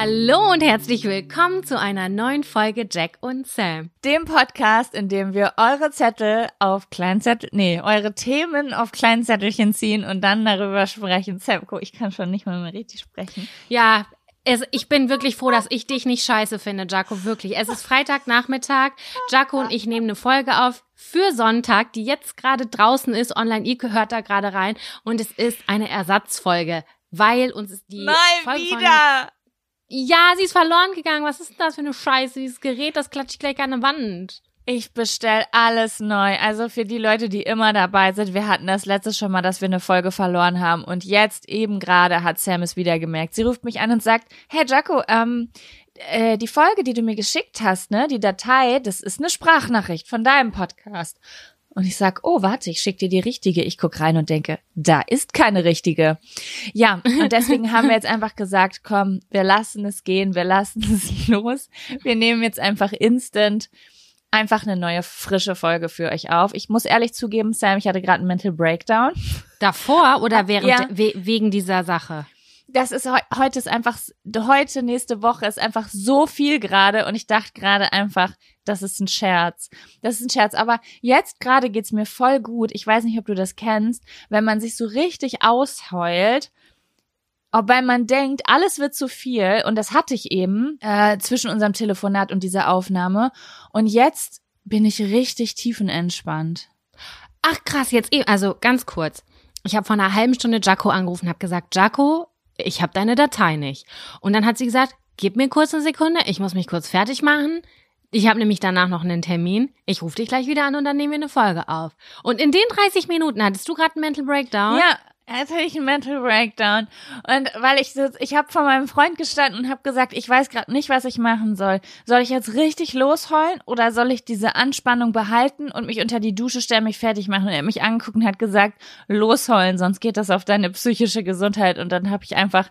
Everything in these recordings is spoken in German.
Hallo und herzlich willkommen zu einer neuen Folge Jack und Sam. Dem Podcast, in dem wir eure Zettel auf Kleinzettel, nee, eure Themen auf Kleinzettelchen ziehen und dann darüber sprechen. Sam, guck, ich kann schon nicht mal mehr richtig sprechen. Ja, es, ich bin wirklich froh, dass ich dich nicht scheiße finde, Jaco, wirklich. Es ist Freitagnachmittag. Jaco und ich nehmen eine Folge auf für Sonntag, die jetzt gerade draußen ist. Online Ike hört da gerade rein. Und es ist eine Ersatzfolge, weil uns die Mal Folge wieder! Ja, sie ist verloren gegangen. Was ist denn das für eine Scheiße? Dieses Gerät, das klatscht ich gleich an die Wand. Ich bestell alles neu. Also für die Leute, die immer dabei sind, wir hatten das letzte schon mal, dass wir eine Folge verloren haben. Und jetzt eben gerade hat Sam es wieder gemerkt. Sie ruft mich an und sagt, hey Jaco, ähm, äh, die Folge, die du mir geschickt hast, ne, die Datei, das ist eine Sprachnachricht von deinem Podcast. Und ich sag, oh, warte, ich schick dir die richtige. Ich guck rein und denke, da ist keine richtige. Ja, und deswegen haben wir jetzt einfach gesagt, komm, wir lassen es gehen, wir lassen es los. Wir nehmen jetzt einfach instant einfach eine neue, frische Folge für euch auf. Ich muss ehrlich zugeben, Sam, ich hatte gerade einen Mental Breakdown. Davor oder während, Ja. we wegen dieser Sache? Das ist heu- heute ist einfach heute nächste Woche ist einfach so viel gerade und ich dachte gerade einfach, das ist ein Scherz. Das ist ein Scherz, aber jetzt gerade geht's mir voll gut. Ich weiß nicht, ob du das kennst, wenn man sich so richtig ausheult, weil man denkt, alles wird zu viel und das hatte ich eben äh, zwischen unserem Telefonat und dieser Aufnahme und jetzt bin ich richtig tiefenentspannt. Ach krass, jetzt eben, also ganz kurz. Ich habe vor einer halben Stunde Jaco angerufen, habe gesagt, Jaco, ich habe deine Datei nicht. Und dann hat sie gesagt, gib mir kurz eine Sekunde, ich muss mich kurz fertig machen. Ich habe nämlich danach noch einen Termin. Ich rufe dich gleich wieder an und dann nehmen wir eine Folge auf. Und in den 30 Minuten hattest du gerade einen Mental Breakdown. Ja, jetzt hatte ich einen Mental Breakdown. Und weil ich so, ich habe vor meinem Freund gestanden und habe gesagt, ich weiß gerade nicht, was ich machen soll. Soll ich jetzt richtig losheulen oder soll ich diese Anspannung behalten und mich unter die Dusche stellen, mich fertig machen? Und er hat mich angeguckt und hat gesagt, losheulen, sonst geht das auf deine psychische Gesundheit. Und dann habe ich einfach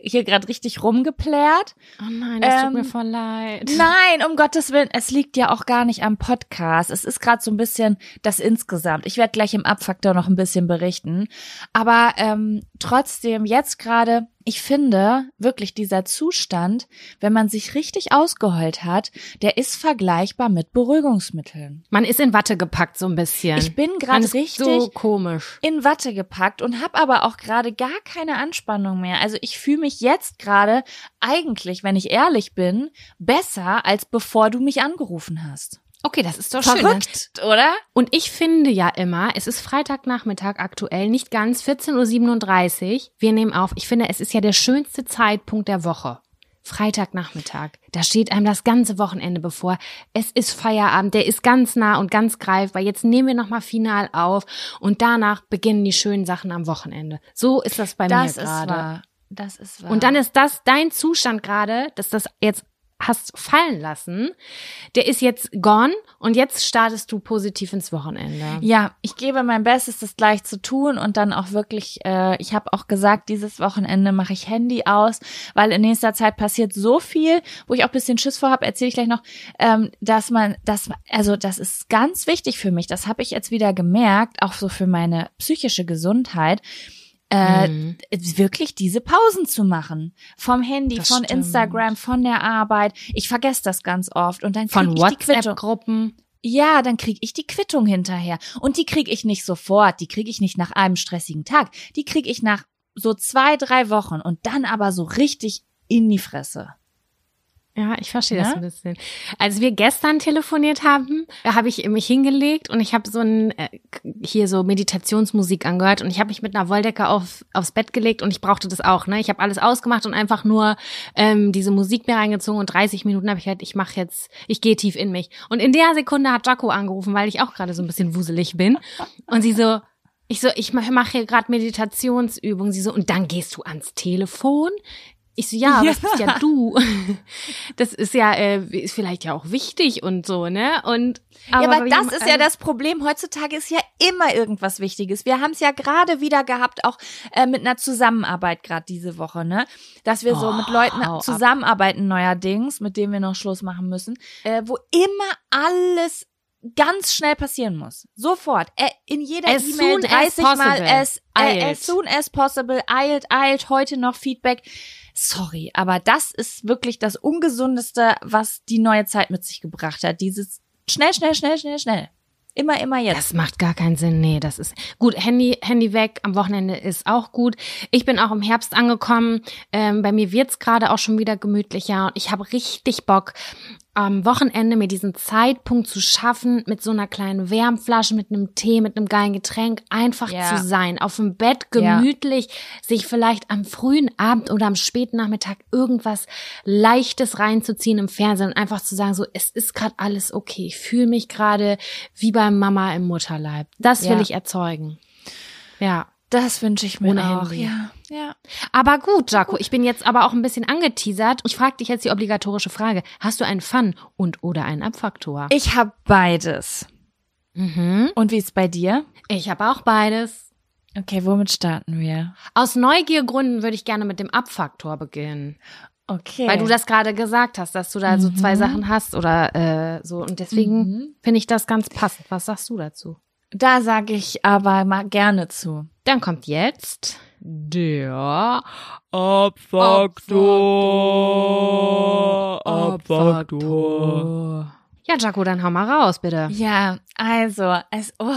hier gerade richtig rumgeplärt. Oh nein, das tut Ähm, mir voll leid. Nein, um Gottes Willen, es liegt ja auch gar nicht am Podcast. Es ist gerade so ein bisschen das insgesamt. Ich werde gleich im Abfaktor noch ein bisschen berichten. Aber ähm, trotzdem, jetzt gerade, ich finde wirklich dieser Zustand, wenn man sich richtig ausgeheult hat, der ist vergleichbar mit Beruhigungsmitteln. Man ist in Watte gepackt so ein bisschen. Ich bin gerade richtig so komisch. in Watte gepackt und habe aber auch gerade gar keine Anspannung mehr. Also ich fühle mich jetzt gerade eigentlich, wenn ich ehrlich bin, besser als bevor du mich angerufen hast. Okay, das ist doch schön. ne? Verrückt, oder? Und ich finde ja immer, es ist Freitagnachmittag aktuell, nicht ganz 14.37 Uhr. Wir nehmen auf. Ich finde, es ist ja der schönste Zeitpunkt der Woche. Freitagnachmittag. Da steht einem das ganze Wochenende bevor. Es ist Feierabend, der ist ganz nah und ganz greifbar. Jetzt nehmen wir nochmal final auf und danach beginnen die schönen Sachen am Wochenende. So ist das bei Das mir ist gerade. wahr. Das ist wahr. Und dann ist das dein Zustand gerade, dass das jetzt hast fallen lassen, der ist jetzt gone und jetzt startest du positiv ins Wochenende. Ja, ich gebe mein Bestes, das gleich zu tun und dann auch wirklich, äh, ich habe auch gesagt, dieses Wochenende mache ich Handy aus, weil in nächster Zeit passiert so viel, wo ich auch bisschen Schiss vor habe, erzähle ich gleich noch, ähm, dass man, das, also das ist ganz wichtig für mich, das habe ich jetzt wieder gemerkt, auch so für meine psychische Gesundheit, äh, Mhm. wirklich diese Pausen zu machen. Vom Handy, Das von stimmt. Instagram, von der Arbeit. Ich vergesse das ganz oft und dann krieg Von ich die Quittung. WhatsApp-Gruppen. Ja, dann krieg ich die Quittung hinterher. Und die krieg ich nicht sofort, die krieg ich nicht nach einem stressigen Tag. Die krieg ich nach so zwei, drei Wochen und dann aber so richtig in die Fresse. Ja, ich verstehe Ja? das ein bisschen. Als wir gestern telefoniert haben, habe ich mich hingelegt und ich habe so ein äh, hier so Meditationsmusik angehört und ich habe mich mit einer Wolldecke auf, aufs Bett gelegt und ich brauchte das auch. Ne, ich habe alles ausgemacht und einfach nur ähm, diese Musik mir reingezogen und 30 Minuten habe ich halt, ich mache jetzt, ich gehe tief in mich. Und in der Sekunde hat Jaco angerufen, weil ich auch gerade so ein bisschen wuselig bin und sie so. Ich so, ich mache hier gerade Meditationsübungen. Sie so, und dann gehst du ans Telefon? Ich so, ja, aber Ja. das bist ja du. Das ist ja, äh, ist vielleicht ja auch wichtig und so, ne? Und ja, aber das ist ja das Problem. Heutzutage ist ja immer irgendwas Wichtiges. Wir haben es ja gerade wieder gehabt, auch äh, mit einer Zusammenarbeit gerade diese Woche, ne? Dass wir so Oh, mit Leuten zusammenarbeiten neuerdings, mit denen wir noch Schluss machen müssen, äh, wo immer alles ganz schnell passieren muss. Sofort. Äh, in jeder E-Mail soon as 30 Mal possible. as, äh, Eilt. as soon as possible, eilt, eilt, heute noch Feedback. Sorry, aber das ist wirklich das Ungesundeste, was die neue Zeit mit sich gebracht hat. Dieses schnell, schnell, schnell, schnell, schnell. Immer, immer jetzt. Das macht gar keinen Sinn. Nee, das ist gut. Handy, Handy weg am Wochenende ist auch gut. Ich bin auch im Herbst angekommen. Ähm, bei mir wird's gerade auch schon wieder gemütlicher und ich habe richtig Bock, am Wochenende mir diesen Zeitpunkt zu schaffen, mit so einer kleinen Wärmflasche, mit einem Tee, mit einem geilen Getränk, einfach Ja. zu sein. Auf dem Bett gemütlich, sich vielleicht am frühen Abend oder am späten Nachmittag irgendwas Leichtes reinzuziehen im Fernsehen und einfach zu sagen, so, es ist gerade alles okay. Ich fühle mich gerade wie bei Mama im Mutterleib. Das will Ja. ich erzeugen. Ja. Das wünsche ich mir Ohne auch. Handy. Ja, ja. Aber gut, Jaco, ich bin jetzt aber auch ein bisschen angeteasert. Ich frage dich jetzt die obligatorische Frage. Hast du einen Fun und oder einen Abfaktor? Ich habe beides. Mhm. Und wie ist bei dir? Ich habe auch beides. Okay, womit starten wir? Aus Neugiergründen würde ich gerne mit dem Abfaktor beginnen. Okay. Weil du das gerade gesagt hast, dass du da so zwei Mhm. Sachen hast oder äh, so. Und deswegen Mhm. finde ich das ganz passend. Was sagst du dazu? Da sage ich aber mal gerne zu. Dann kommt jetzt der Abfaktor. Abfaktor. Ja, Jaco, dann hau mal raus, bitte. Ja, also, es, oh,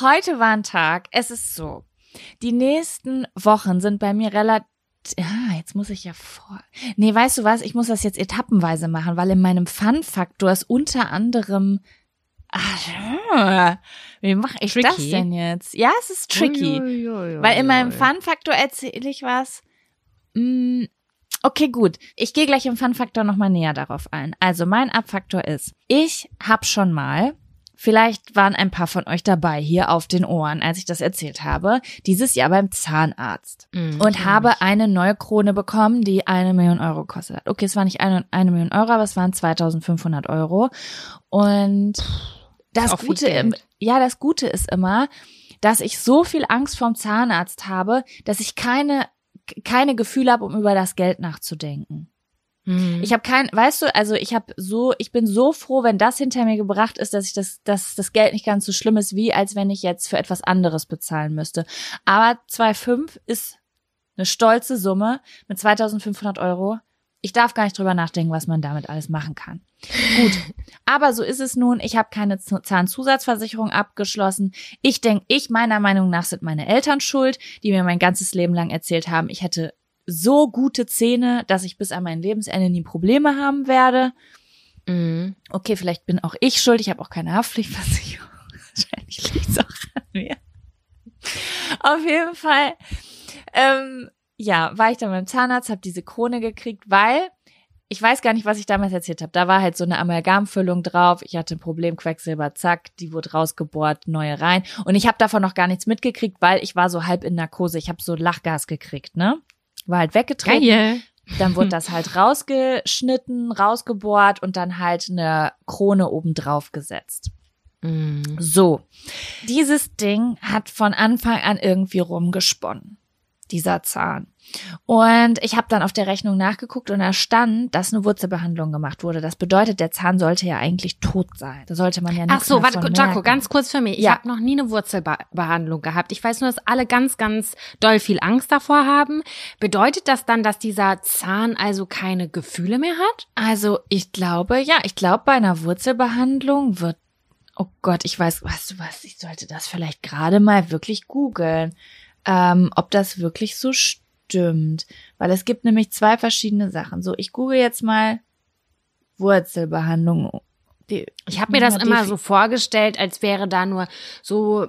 heute war ein Tag. Es ist so. Die nächsten Wochen sind bei mir relativ Ah, jetzt muss ich ja vor. Nee, weißt du was? Ich muss das jetzt etappenweise machen, weil in meinem Fun-Faktor ist unter anderem. Ah, wie mache ich das Tricky. denn jetzt? Ja, es ist tricky. Weil in meinem Fun-Faktor erzähle ich was. Mm, okay, gut. Ich gehe gleich im Fun-Faktor nochmal näher darauf ein. Also mein Abfaktor ist, ich habe schon mal, vielleicht waren ein paar von euch dabei hier auf den Ohren, als ich das erzählt habe, dieses Jahr beim Zahnarzt. Mhm, Und habe ich. eine neue Krone bekommen, die eine Million Euro gekostet hat. Okay, es war nicht eine, eine Million Euro, aber es waren 2500 Euro. Und das Gute, im, ja, das Gute ist immer, dass ich so viel Angst vorm Zahnarzt habe, dass ich keine, keine Gefühle habe, um über das Geld nachzudenken. Mhm. Ich habe kein, weißt du, also ich habe so, ich bin so froh, wenn das hinter mir gebracht ist, dass ich das, dass das Geld nicht ganz so schlimm ist, wie als wenn ich jetzt für etwas anderes bezahlen müsste. Aber 2,5 ist eine stolze Summe mit 2.500 Euro. Ich darf gar nicht drüber nachdenken, was man damit alles machen kann. Gut, aber so ist es nun. Ich habe keine Zahnzusatzversicherung abgeschlossen. Ich denke, ich meiner Meinung nach sind meine Eltern schuld, die mir mein ganzes Leben lang erzählt haben, ich hätte so gute Zähne, dass ich bis an mein Lebensende nie Probleme haben werde. Mhm. Okay, vielleicht bin auch ich schuld. Ich habe auch keine Haftpflichtversicherung. Wahrscheinlich liegt es auch an mir. Auf jeden Fall, ähm, ja, war ich dann beim Zahnarzt, habe diese Krone gekriegt, weil ich weiß gar nicht, was ich damals erzählt habe. Da war halt so eine Amalgamfüllung drauf. Ich hatte ein Problem, Quecksilber, zack, die wurde rausgebohrt, neue rein. Und ich habe davon noch gar nichts mitgekriegt, weil ich war so halb in Narkose. Ich habe so Lachgas gekriegt, ne? war halt weggetreten. Geil. Dann wurde das halt rausgeschnitten, rausgebohrt und dann halt eine Krone obendrauf gesetzt. Mm. So, dieses Ding hat von Anfang an irgendwie rumgesponnen, dieser Zahn. Und ich habe dann auf der Rechnung nachgeguckt und da stand, dass eine Wurzelbehandlung gemacht wurde. Das bedeutet, der Zahn sollte ja eigentlich tot sein. Da sollte man ja nicht Ach so, warte, Jaco, ganz kurz für mich. Ich Ja. habe noch nie eine Wurzelbehandlung gehabt. Ich weiß nur, dass alle ganz, ganz doll viel Angst davor haben. Bedeutet das dann, dass dieser Zahn also keine Gefühle mehr hat? Also ich glaube, ja, ich glaube, bei einer Wurzelbehandlung wird, oh Gott, ich weiß, weißt du was, ich sollte das vielleicht gerade mal wirklich googeln, ähm, ob das wirklich so stimmt. Weil es gibt nämlich zwei verschiedene Sachen. So, ich google jetzt mal Wurzelbehandlung. Die- Ich habe mir das immer so vorgestellt, als wäre da nur so,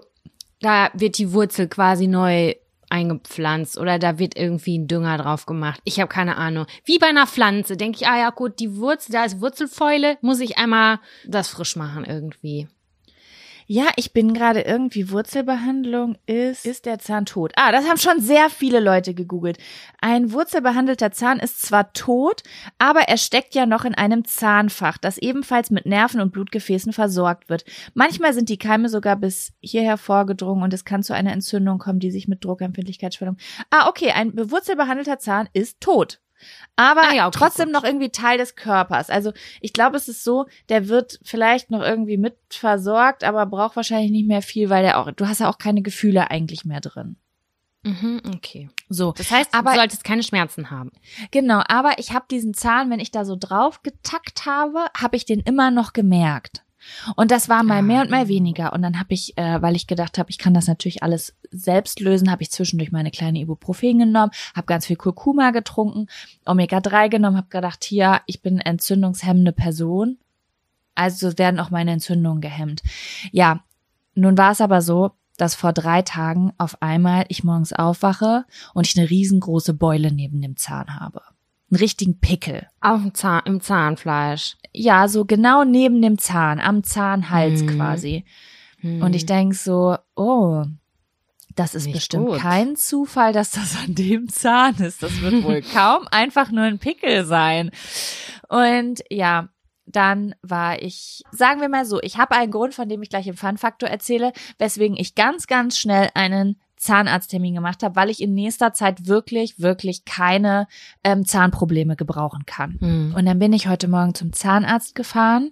da wird die Wurzel quasi neu eingepflanzt oder da wird irgendwie ein Dünger drauf gemacht. Ich habe keine Ahnung. Wie bei einer Pflanze denke ich, ah ja gut, die Wurzel, da ist Wurzelfäule, muss ich einmal das frisch machen irgendwie. Ja, ich bin gerade irgendwie Wurzelbehandlung ist ist der Zahn tot. Ah, das haben schon sehr viele Leute gegoogelt. Ein wurzelbehandelter Zahn ist zwar tot, aber er steckt ja noch in einem Zahnfach, das ebenfalls mit Nerven und Blutgefäßen versorgt wird. Manchmal sind die Keime sogar bis hierher vorgedrungen und es kann zu einer Entzündung kommen, die sich mit Druckempfindlichkeitsschwellung. Ah, okay, ein wurzelbehandelter Zahn ist tot. Aber Ah ja, okay, trotzdem gut. noch irgendwie Teil des Körpers. Also ich glaube, es ist so, der wird vielleicht noch irgendwie mit versorgt, aber braucht wahrscheinlich nicht mehr viel, weil der auch, du hast ja auch keine Gefühle eigentlich mehr drin. Mhm, okay. So, Das heißt, Aber- du solltest keine Schmerzen haben. genau. Aber ich habe diesen Zahn, wenn ich da so drauf getackt habe, habe ich den immer noch gemerkt. Und das war mal Ah. mehr und mal weniger. Und dann habe ich, äh, weil ich gedacht habe, ich kann das natürlich alles selbst lösen, habe ich zwischendurch meine kleine Ibuprofen genommen, habe ganz viel Kurkuma getrunken, Omega-3 genommen, habe gedacht, hier, ich bin entzündungshemmende Person. Also werden auch meine Entzündungen gehemmt. Ja, nun war es aber so, dass vor drei Tagen auf einmal ich morgens aufwache und ich eine riesengroße Beule neben dem Zahn habe. Einen richtigen Pickel. Auf dem Zahn, im Zahnfleisch. Ja, so genau neben dem Zahn, am Zahnhals Hm. quasi. Hm. Und ich denk so, oh, das ist Nicht bestimmt gut. kein Zufall, dass das an dem Zahn ist. Das wird wohl kaum einfach nur ein Pickel sein. Und ja, dann war ich, sagen wir mal so, ich habe einen Grund, von dem ich gleich im Fun-Faktor erzähle, weswegen ich ganz, ganz schnell einen Zahnarzttermin gemacht habe, weil ich in nächster Zeit wirklich, wirklich keine ähm, Zahnprobleme gebrauchen kann. Hm. Und dann bin ich heute Morgen zum Zahnarzt gefahren,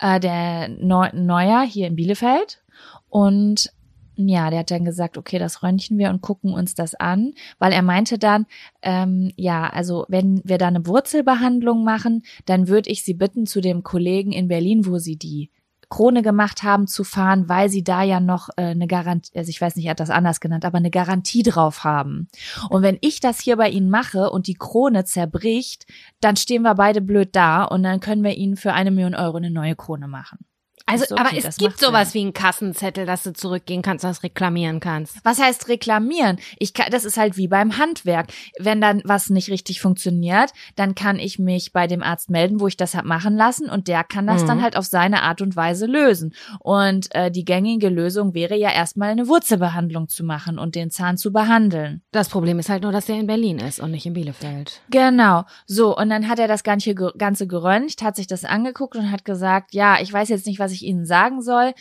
äh, der Neu Neuer hier in Bielefeld. Und ja, der hat dann gesagt, okay, das röntgen wir und gucken uns das an, weil er meinte dann, ähm, ja, also wenn wir da eine Wurzelbehandlung machen, dann würde ich Sie bitten, zu dem Kollegen in Berlin, wo Sie die Krone gemacht haben, zu fahren, weil sie da ja noch äh, eine Garantie, also ich weiß nicht, er hat das anders genannt, aber eine Garantie drauf haben. Und wenn ich das hier bei Ihnen mache und die Krone zerbricht, dann stehen wir beide blöd da und dann können wir Ihnen für eine Million Euro eine neue Krone machen. Also, so, aber okay, es das gibt sowas Sinn. wie einen Kassenzettel, dass du zurückgehen kannst, was reklamieren kannst. Was heißt reklamieren? Ich kann, das ist halt wie beim Handwerk. Wenn dann was nicht richtig funktioniert, dann kann ich mich bei dem Arzt melden, wo ich das hab machen lassen und der kann das Mhm. dann halt auf seine Art und Weise lösen. Und äh, die gängige Lösung wäre ja erstmal eine Wurzelbehandlung zu machen und den Zahn zu behandeln. Das Problem ist halt nur, dass der in Berlin ist und nicht in Bielefeld. Genau. So, und dann hat er das Ganze, Ganze geröntgt, hat sich das angeguckt und hat gesagt, ja, ich weiß jetzt nicht, was ich Ihnen sagen soll.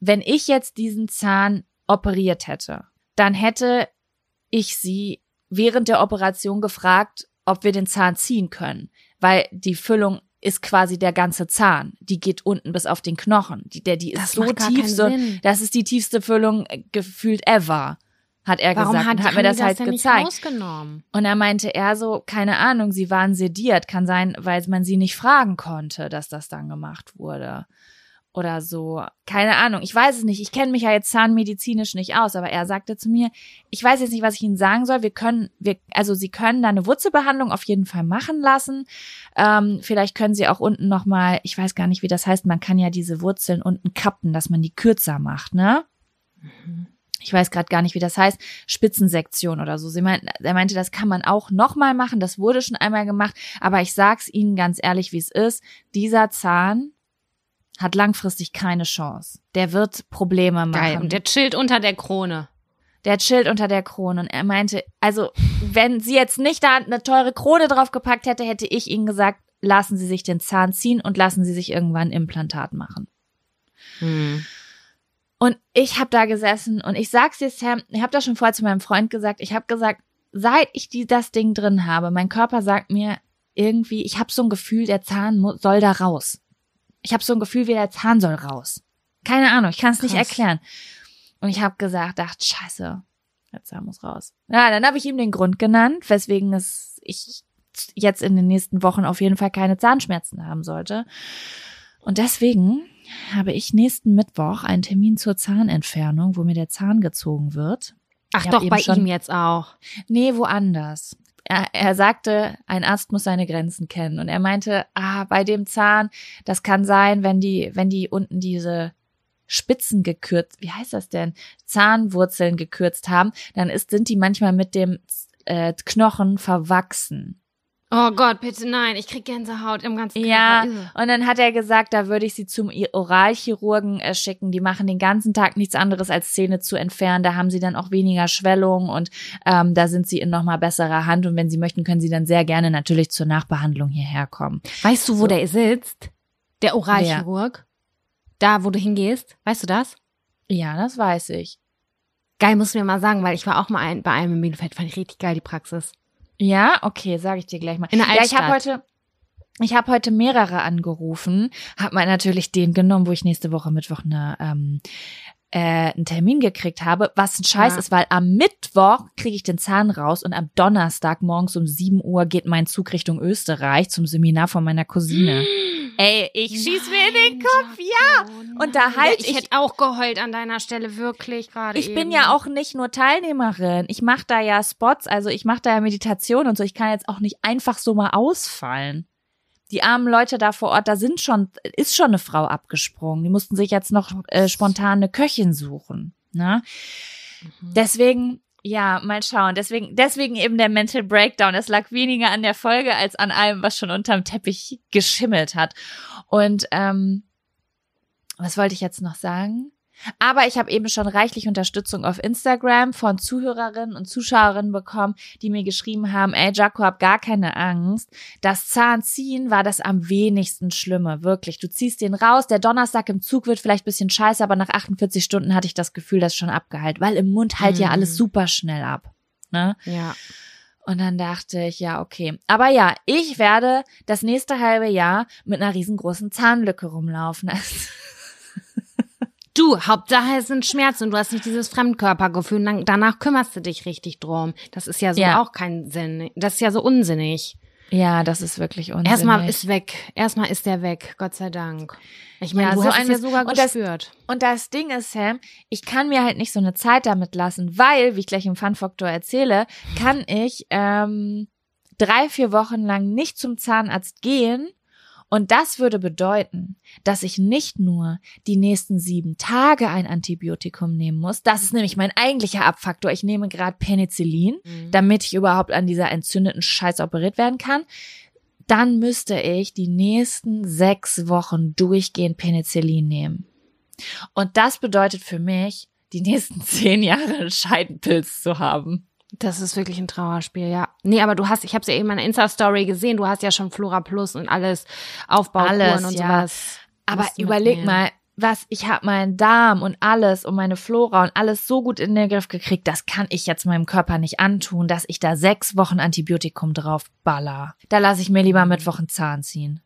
Wenn ich jetzt diesen Zahn operiert hätte, dann hätte ich Sie während der Operation gefragt, ob wir den Zahn ziehen können, weil die Füllung ist quasi der ganze Zahn. Die geht unten bis auf den Knochen. Die, der, die ist Das so macht gar tief, so, das ist die tiefste Füllung äh, gefühlt ever, hat er Warum gesagt hat, und hat mir das halt denn gezeigt. Nicht rausgenommen? Und er meinte er so, keine Ahnung, sie waren sediert. Kann sein, weil man sie nicht fragen konnte, dass das dann gemacht wurde. Oder so. Keine Ahnung. Ich weiß es nicht. Ich kenne mich ja jetzt zahnmedizinisch nicht aus, aber er sagte zu mir, ich weiß jetzt nicht, was ich Ihnen sagen soll. Wir können, wir, also Sie können da eine Wurzelbehandlung auf jeden Fall machen lassen. Ähm, vielleicht können Sie auch unten nochmal, ich weiß gar nicht, wie das heißt, man kann ja diese Wurzeln unten kappen, dass man die kürzer macht, ne? ich weiß gerade gar nicht, wie das heißt, Spitzensektion oder so. Sie meint, er meinte, das kann man auch nochmal machen, das wurde schon einmal gemacht, aber ich sag's Ihnen ganz ehrlich, wie es ist, dieser Zahn hat langfristig keine Chance. Der wird Probleme machen. Geil. Und der chillt unter der Krone. Der chillt unter der Krone und er meinte, also wenn sie jetzt nicht da eine teure Krone draufgepackt hätte, hätte ich ihnen gesagt, lassen Sie sich den Zahn ziehen und lassen Sie sich irgendwann ein Implantat machen. Hm. Und ich habe da gesessen und ich sag's dir, Sam, ich habe das schon vorher zu meinem Freund gesagt. Ich habe gesagt, seit ich die, das Ding drin habe, mein Körper sagt mir irgendwie, ich habe so ein Gefühl, der Zahn soll da raus. Ich habe so ein Gefühl, wie der Zahn soll raus. Keine Ahnung, ich kann es nicht erklären. Und ich habe gesagt, dachte, scheiße, der Zahn muss raus. Ja, dann habe ich ihm den Grund genannt, weswegen es ich jetzt in den nächsten Wochen auf jeden Fall keine Zahnschmerzen haben sollte. Und deswegen habe ich nächsten Mittwoch einen Termin zur Zahnentfernung, wo mir der Zahn gezogen wird. Ach doch, bei ihm jetzt auch. Nee, woanders. Er, sagte, ein Arzt muss seine Grenzen kennen. Und er meinte, ah, bei dem Zahn, das kann sein, wenn die, wenn die unten diese Spitzen gekürzt, wie heißt das denn? Zahnwurzeln gekürzt haben, dann ist, sind die manchmal mit dem äh, Knochen verwachsen. Oh Gott, bitte nein, ich krieg Gänsehaut im ganzen Ja, Körper. Irre. und dann hat er gesagt, da würde ich sie zum Oralchirurgen äh, schicken. Die machen den ganzen Tag nichts anderes als Zähne zu entfernen. Da haben sie dann auch weniger Schwellung und ähm, da sind sie in nochmal besserer Hand. Und wenn sie möchten, können sie dann sehr gerne natürlich zur Nachbehandlung hierher kommen. Weißt du, wo So. der sitzt? Der Oralchirurg? Da, wo du hingehst? Weißt du das? Ja, das weiß ich. Geil, musst du mir mal sagen, weil ich war auch mal ein, bei einem in Bielefeld, fand ich richtig geil, die Praxis. Ja, okay, sage ich dir gleich mal. In der ja, ich habe Altstadt. heute ich habe heute mehrere angerufen, habe mal natürlich den genommen, wo ich nächste Woche Mittwoch eine ähm, äh, einen Termin gekriegt habe, was ein Scheiß Ja. ist, weil am Mittwoch kriege ich den Zahn raus und am Donnerstag morgens um 7 Uhr geht mein Zug Richtung Österreich zum Seminar von meiner Cousine. Ey, ich schieß mir in den Kopf, ja. Und da halt ich, ich- hätte auch geheult an deiner Stelle, wirklich gerade Ich bin eben. ja auch nicht nur Teilnehmerin. Ich mache da ja Spots, also ich mache da ja Meditation und so. Ich kann jetzt auch nicht einfach so mal ausfallen. Die armen Leute da vor Ort, da sind schon, ist schon eine Frau abgesprungen. Die mussten sich jetzt noch äh, spontan eine Köchin suchen. Ne? Mhm. Deswegen, ja, mal schauen. Deswegen, deswegen eben der Mental Breakdown. Es lag weniger an der Folge als an allem, was schon unterm Teppich geschimmelt hat. Und ähm, was wollte ich jetzt noch sagen? Aber ich habe eben schon reichlich Unterstützung auf Instagram von Zuhörerinnen und Zuschauerinnen bekommen, die mir geschrieben haben, ey Jaco, hab gar keine Angst. Das Zahnziehen war das am wenigsten Schlimme, wirklich. Du ziehst den raus, der Donnerstag im Zug wird vielleicht bisschen scheiße, aber nach 48 Stunden hatte ich das Gefühl, das ist schon abgeheilt, weil im Mund halt ja Mhm. alles super schnell ab. Ne? Ja. Und dann dachte ich, ja, okay. Aber ja, ich werde das nächste halbe Jahr mit einer riesengroßen Zahnlücke rumlaufen. Du, Hauptsache es sind Schmerzen und du hast nicht dieses Fremdkörpergefühl und dann, danach kümmerst du dich richtig drum. Das ist ja so Ja. auch kein Sinn. Das ist ja so unsinnig. ja, das ist wirklich unsinnig. Erstmal ist weg. Erstmal ist der weg, Gott sei Dank. Ich meine, Ja, du so hast es ja sogar und das- gespürt. Und das Ding ist, Sam, ich kann mir halt nicht so eine Zeit damit lassen, weil, wie ich gleich im Fun-Faktor erzähle, kann ich ähm, drei, vier Wochen lang nicht zum Zahnarzt gehen. Und das würde bedeuten, dass ich nicht nur die nächsten sieben Tage ein Antibiotikum nehmen muss. Das ist nämlich mein eigentlicher Abfaktor. Ich nehme gerade Penicillin, Mhm. damit ich überhaupt an dieser entzündeten Scheiß operiert werden kann. Dann müsste ich die nächsten sechs Wochen durchgehend Penicillin nehmen. Und das bedeutet für mich, die nächsten zehn Jahre einen Scheidenpilz zu haben. Das ist wirklich ein Trauerspiel, ja. Nee, aber du hast, ich habe ja eben in meiner Insta-Story gesehen, du hast ja schon Flora Plus und alles, Aufbaukuren Alles, und ja. sowas. Aber überleg mal, was ich habe meinen Darm und alles und meine Flora und alles so gut in den Griff gekriegt, das kann ich jetzt meinem Körper nicht antun, dass ich da sechs Wochen Antibiotikum drauf baller. Da lasse ich mir lieber Mittwoch einen Zahn ziehen.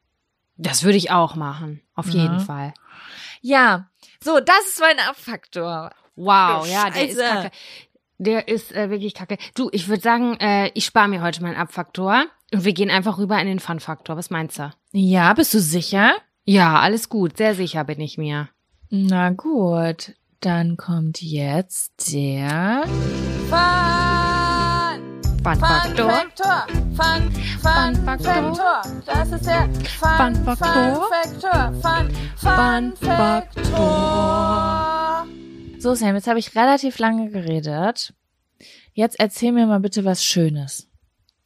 Das würde ich auch machen, auf Ja. jeden Fall. Ja, so, das ist mein Abfaktor. Wow, Oh, ja, der ist kacke. Der ist äh, wirklich kacke. Du, ich würde sagen, äh, ich spare mir heute meinen Abfaktor und wir gehen einfach rüber in den Fun-Faktor. Was meinst du? Ja, bist du sicher? Ja, alles gut. Sehr sicher bin ich mir. Na gut, dann kommt jetzt der Fun-Faktor. Faktor. Fun, Fun, Fun Faktor. Faktor. Das ist der Fun, Fun Faktor. Fun Faktor. Fun, Fun Fun Faktor. So, Sam, jetzt habe ich relativ lange geredet. Jetzt erzähl mir mal bitte was Schönes.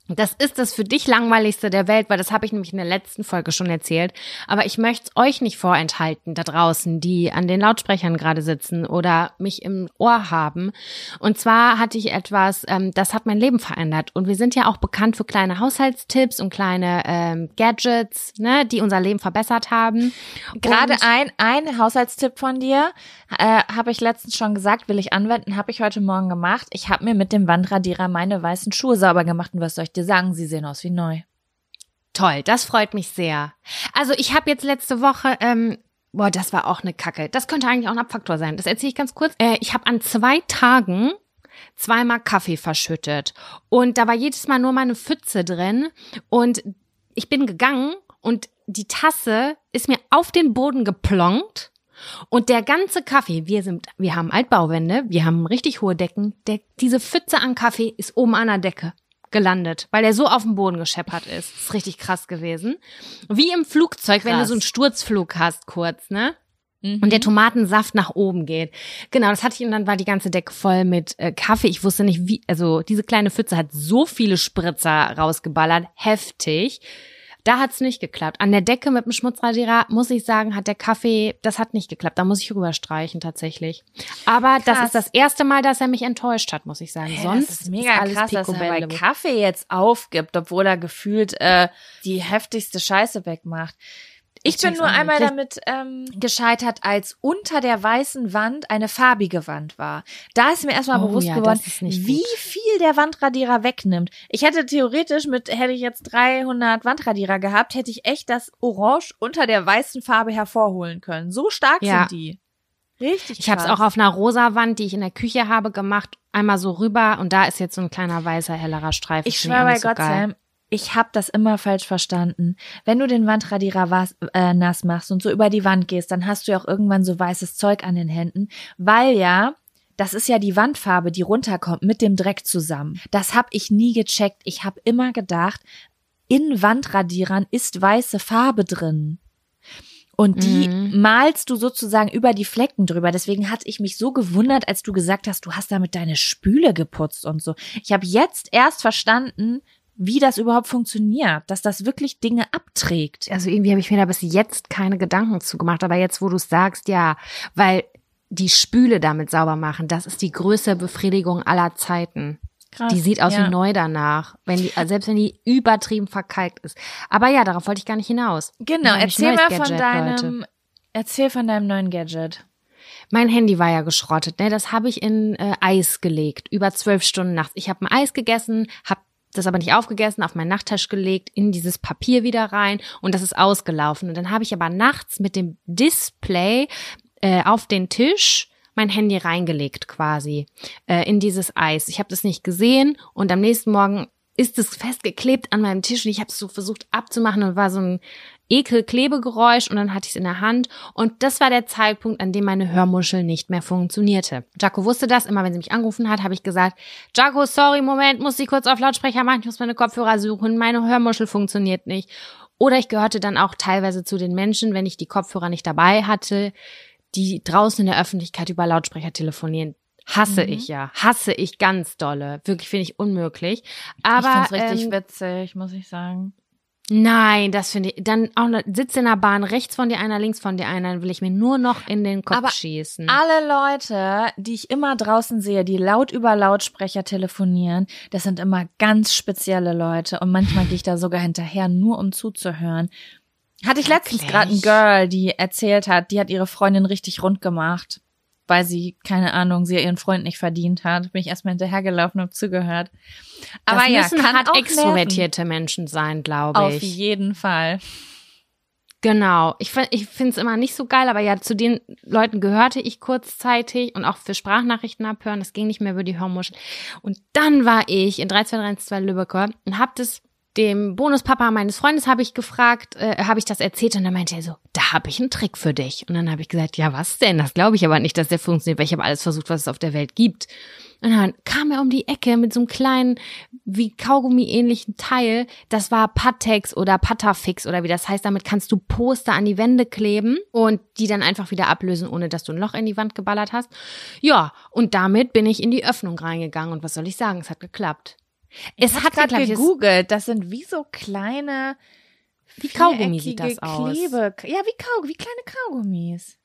Das ist das für dich langweiligste der Welt, weil das habe ich nämlich in der letzten Folge schon erzählt. Aber ich möchte es euch nicht vorenthalten da draußen, die an den Lautsprechern gerade sitzen oder mich im Ohr haben. Und zwar hatte ich etwas, ähm, das hat mein Leben verändert. Und wir sind ja auch bekannt für kleine Haushaltstipps und kleine ähm, Gadgets, ne, die unser Leben verbessert haben. Gerade Und- ein, ein Haushaltstipp von dir, äh, habe ich letztens schon gesagt, will ich anwenden, habe ich heute Morgen gemacht. Ich habe mir mit dem Wandradierer meine weißen Schuhe sauber gemacht und was soll ich dir sagen, sie sehen aus wie neu. Toll, das freut mich sehr. Also ich habe jetzt letzte Woche, ähm, boah, das war auch eine Kacke. Das könnte eigentlich auch ein Abfaktor sein. Das erzähle ich ganz kurz. Äh, ich habe an zwei Tagen zweimal Kaffee verschüttet und da war jedes Mal nur meine Pfütze drin und ich bin gegangen und die Tasse ist mir auf den Boden geplonkt und der ganze Kaffee, wir sind, wir haben Altbauwände, wir haben richtig hohe Decken, der, diese Pfütze an Kaffee ist oben an der Decke gelandet, weil der so auf dem Boden gescheppert ist. Das ist richtig krass gewesen. Wie im Flugzeug, wenn du Krass. so einen Sturzflug hast, kurz, ne? Mhm. Und der Tomatensaft nach oben geht. Genau, das hatte ich und dann war die ganze Decke voll mit äh, Kaffee. Ich wusste nicht, wie, also diese kleine Pfütze hat so viele Spritzer rausgeballert. Heftig. Da hat's nicht geklappt. An der Decke mit dem Schmutzradierer, muss ich sagen, hat der Kaffee, das hat nicht geklappt. Da muss ich rüberstreichen tatsächlich. Aber das Krass. ist das erste Mal, dass er mich enttäuscht hat, muss ich sagen. Hey, Sonst das ist mega alles krass, dass er. Kaffee jetzt aufgibt, obwohl er gefühlt äh, die heftigste Scheiße wegmacht. Ich, bin nur einmal damit ähm, gescheitert, als unter der weißen Wand eine farbige Wand war. Da ist mir erstmal Oh bewusst ja, geworden, wie viel der Wandradierer wegnimmt. Ich hätte theoretisch mit, hätte ich jetzt 300 Wandradierer gehabt, hätte ich echt das Orange unter der weißen Farbe hervorholen können. So stark Ja. sind die. Richtig Ich habe es auch auf einer rosa Wand, die ich in der Küche habe, gemacht. Einmal so rüber und da ist jetzt so ein kleiner weißer, hellerer Streifen. Ich schwöre bei so Gott, geil. Sam, ich habe das immer falsch verstanden. Wenn du den Wandradierer was, äh, nass machst und so über die Wand gehst, dann hast du ja auch irgendwann so weißes Zeug an den Händen, weil ja das ist ja die Wandfarbe, die runterkommt mit dem Dreck zusammen. Das habe ich nie gecheckt. Ich habe immer gedacht, in Wandradierern ist weiße Farbe drin. Und die Mhm. malst du sozusagen über die Flecken drüber. Deswegen hatte ich mich so gewundert, als du gesagt hast, du hast damit deine Spüle geputzt und so. Ich habe jetzt erst verstanden, wie das überhaupt funktioniert, dass das wirklich Dinge abträgt. Also irgendwie habe ich mir da bis jetzt keine Gedanken zu gemacht, aber jetzt, wo du es sagst, ja, weil die Spüle damit sauber machen, das ist die größte Befriedigung aller Zeiten. Krass. Die sieht aus ja. wie neu danach, wenn die, also selbst wenn die übertrieben verkalkt ist. Aber ja, darauf wollte ich gar nicht hinaus. Genau, erzähl mal von Gadget, deinem, Leute. erzähl von deinem neuen Gadget. Mein Handy war ja geschrottet, ne? Das habe ich in äh, Eis gelegt, über zwölf Stunden nachts. Ich habe ein Eis gegessen, habe das aber nicht aufgegessen, auf meinen Nachttisch gelegt, in dieses Papier wieder rein und das ist ausgelaufen. Und dann habe ich aber nachts mit dem Display äh, auf den Tisch mein Handy reingelegt quasi äh, in dieses Eis. Ich habe das nicht gesehen und am nächsten Morgen ist es festgeklebt an meinem Tisch und ich habe es so versucht abzumachen und war so ein Ekel-Klebegeräusch und dann hatte ich es in der Hand und das war der Zeitpunkt, an dem meine Hörmuschel nicht mehr funktionierte. Jaco wusste das, immer wenn sie mich angerufen hat, habe ich gesagt, Jaco, sorry, Moment, muss ich kurz auf Lautsprecher machen, ich muss meine Kopfhörer suchen, meine Hörmuschel funktioniert nicht. Oder ich gehörte dann auch teilweise zu den Menschen, wenn ich die Kopfhörer nicht dabei hatte, die draußen in der Öffentlichkeit über Lautsprecher telefonieren. Hasse Mhm. ich ja. Hasse ich ganz dolle. Wirklich finde ich unmöglich. Aber ich find's richtig ähm, witzig, muss ich sagen. Nein, das finde ich. Dann auch noch, sitzt in der Bahn rechts von dir einer, links von dir einer, dann will ich mir nur noch in den Kopf Aber schießen. Alle Leute, die ich immer draußen sehe, die laut über Lautsprecher telefonieren, das sind immer ganz spezielle Leute und manchmal gehe ich da sogar hinterher, nur um zuzuhören. Hatte ich letztens gerade ein Girl, die erzählt hat, die hat ihre Freundin richtig rund gemacht, weil sie, keine Ahnung, sie ihren Freund nicht verdient hat. Bin ich erstmal hinterhergelaufen und zugehört. Aber das ja, müssen kann hart auch extrovertierte Menschen sein, glaube nerven. Auf ich. jeden Fall. Genau. Ich, ich finde es immer nicht so geil, aber ja, zu den Leuten gehörte ich kurzzeitig und auch für Sprachnachrichten abhören. Das ging nicht mehr über die Hörmuschel. Und dann war ich in 3232 Lübecker und hab das dem Bonuspapa meines Freundes habe ich gefragt, äh, habe ich das erzählt und dann meinte er so, da habe ich einen Trick für dich. Und dann habe ich gesagt, ja, was denn? Das glaube ich aber nicht, dass der funktioniert, weil ich habe alles versucht, was es auf der Welt gibt. Und dann kam er um die Ecke mit so einem kleinen, wie Kaugummi-ähnlichen Teil. Das war Pattex oder Patafix oder wie das heißt. Damit kannst du Poster an die Wände kleben und die dann einfach wieder ablösen, ohne dass du ein Loch in die Wand geballert hast. Ja, und damit bin ich in die Öffnung reingegangen und was soll ich sagen? Es hat geklappt. Es Ich hat gerade gegoogelt. Das sind wie so kleine Wie Kaugummi sieht das aus. Klebe. Ja, wie Kaugummi, wie kleine Kaugummis.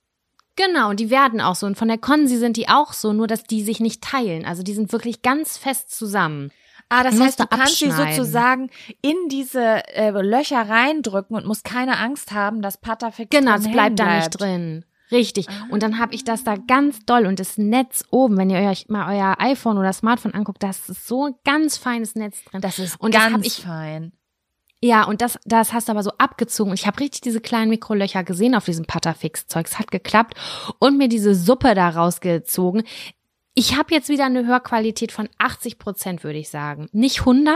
Genau, und die werden auch so. Und von der Konsi sind die auch so, nur dass die sich nicht teilen. Also die sind wirklich ganz fest zusammen. Ah, das heißt, du kannst sie sozusagen in diese äh, Löcher reindrücken und musst keine Angst haben, dass Patafix Genau, es bleibt da nicht drin. Richtig. Und dann habe ich das da ganz doll und das Netz oben, wenn ihr euch mal euer iPhone oder Smartphone anguckt, das ist so ein ganz feines Netz drin. Das ist und das ganz hab ich fein. Ja, und das, das hast du aber so abgezogen. Und ich habe richtig diese kleinen Mikrolöcher gesehen auf diesem Patafix-Zeug. Es hat geklappt. Und mir diese Suppe da rausgezogen. Ich habe jetzt wieder eine Hörqualität von 80 Prozent, würde ich sagen. Nicht 100,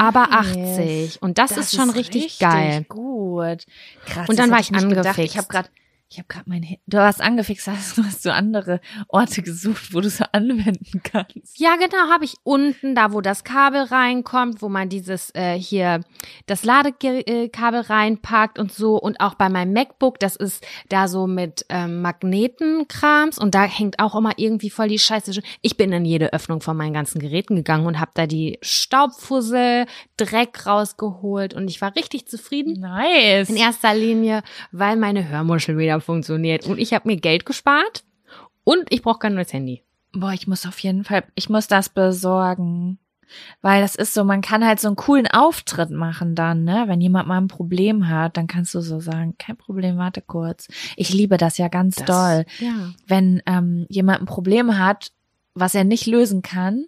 aber Nice. 80. Und das, ist schon richtig, geil. gut. Krass. Und dann das war ich nicht gedacht. angefixt. Ich habe gerade ich habe gerade mein Hin- du hast angefixt, hast du hast so andere Orte gesucht, wo du so anwenden kannst. Ja, genau, habe ich unten, da wo das Kabel reinkommt, wo man dieses äh, hier das Ladekabel reinpackt und so und auch bei meinem MacBook, das ist da so mit ähm, Magnetenkrams und da hängt auch immer irgendwie voll die Scheiße. Ich bin in jede Öffnung von meinen ganzen Geräten gegangen und habe da die Staubfussel, Dreck rausgeholt und ich war richtig zufrieden. Nice. In erster Linie, weil meine Hörmuschel wieder funktioniert und ich habe mir Geld gespart und ich brauche kein neues Handy. Boah, ich muss auf jeden Fall, ich muss das besorgen. Weil das ist so, man kann halt so einen coolen Auftritt machen dann, ne? Wenn jemand mal ein Problem hat, dann kannst du so sagen, kein Problem, warte kurz. Ich liebe das ja ganz doll. Ja. Wenn ähm, jemand ein Problem hat, was er nicht lösen kann,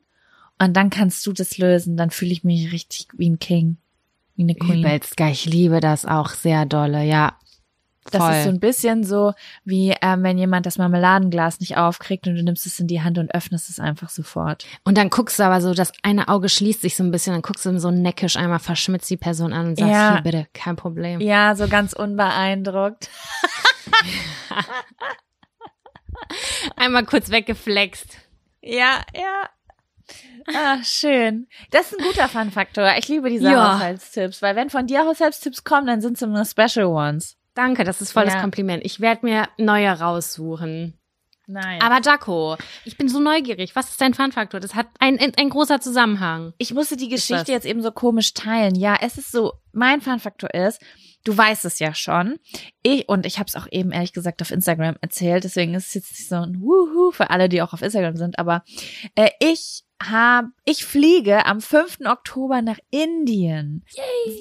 und dann kannst du das lösen, dann fühle ich mich richtig wie ein King. Wie eine Queen. Übelst geil. Ich liebe das auch sehr dolle, ja. Das Voll. ist so ein bisschen so, wie ähm, wenn jemand das Marmeladenglas nicht aufkriegt und du nimmst es in die Hand und öffnest es einfach sofort. Und dann guckst du aber so, das eine Auge schließt sich so ein bisschen, dann guckst du so neckisch einmal verschmitzt die Person an und sagst, Ja. hier bitte, kein Problem. Ja, so ganz unbeeindruckt. Einmal kurz weggeflext. Ja, ja. Ah, schön. Das ist ein guter Fun-Faktor. Ich liebe diese Ja. Haushaltstipps, weil wenn von dir Haushaltstipps kommen, dann sind es immer Special Ones. Danke, das ist voll das Ja. Kompliment. Ich werde mir neue raussuchen. Nein. Aber Jaco, ich bin so neugierig. Was ist dein Fun-Faktor? Das hat ein, ein, ein großer Zusammenhang. ich musste die Geschichte das? jetzt eben so komisch teilen. Ja, es ist so, mein Fun-Faktor ist, du weißt es ja schon. Ich, und ich habe es auch eben ehrlich gesagt auf Instagram erzählt, deswegen ist es jetzt nicht so ein Wuhu für alle, die auch auf Instagram sind, aber äh, ich hab, ich fliege am 5. Oktober nach Indien.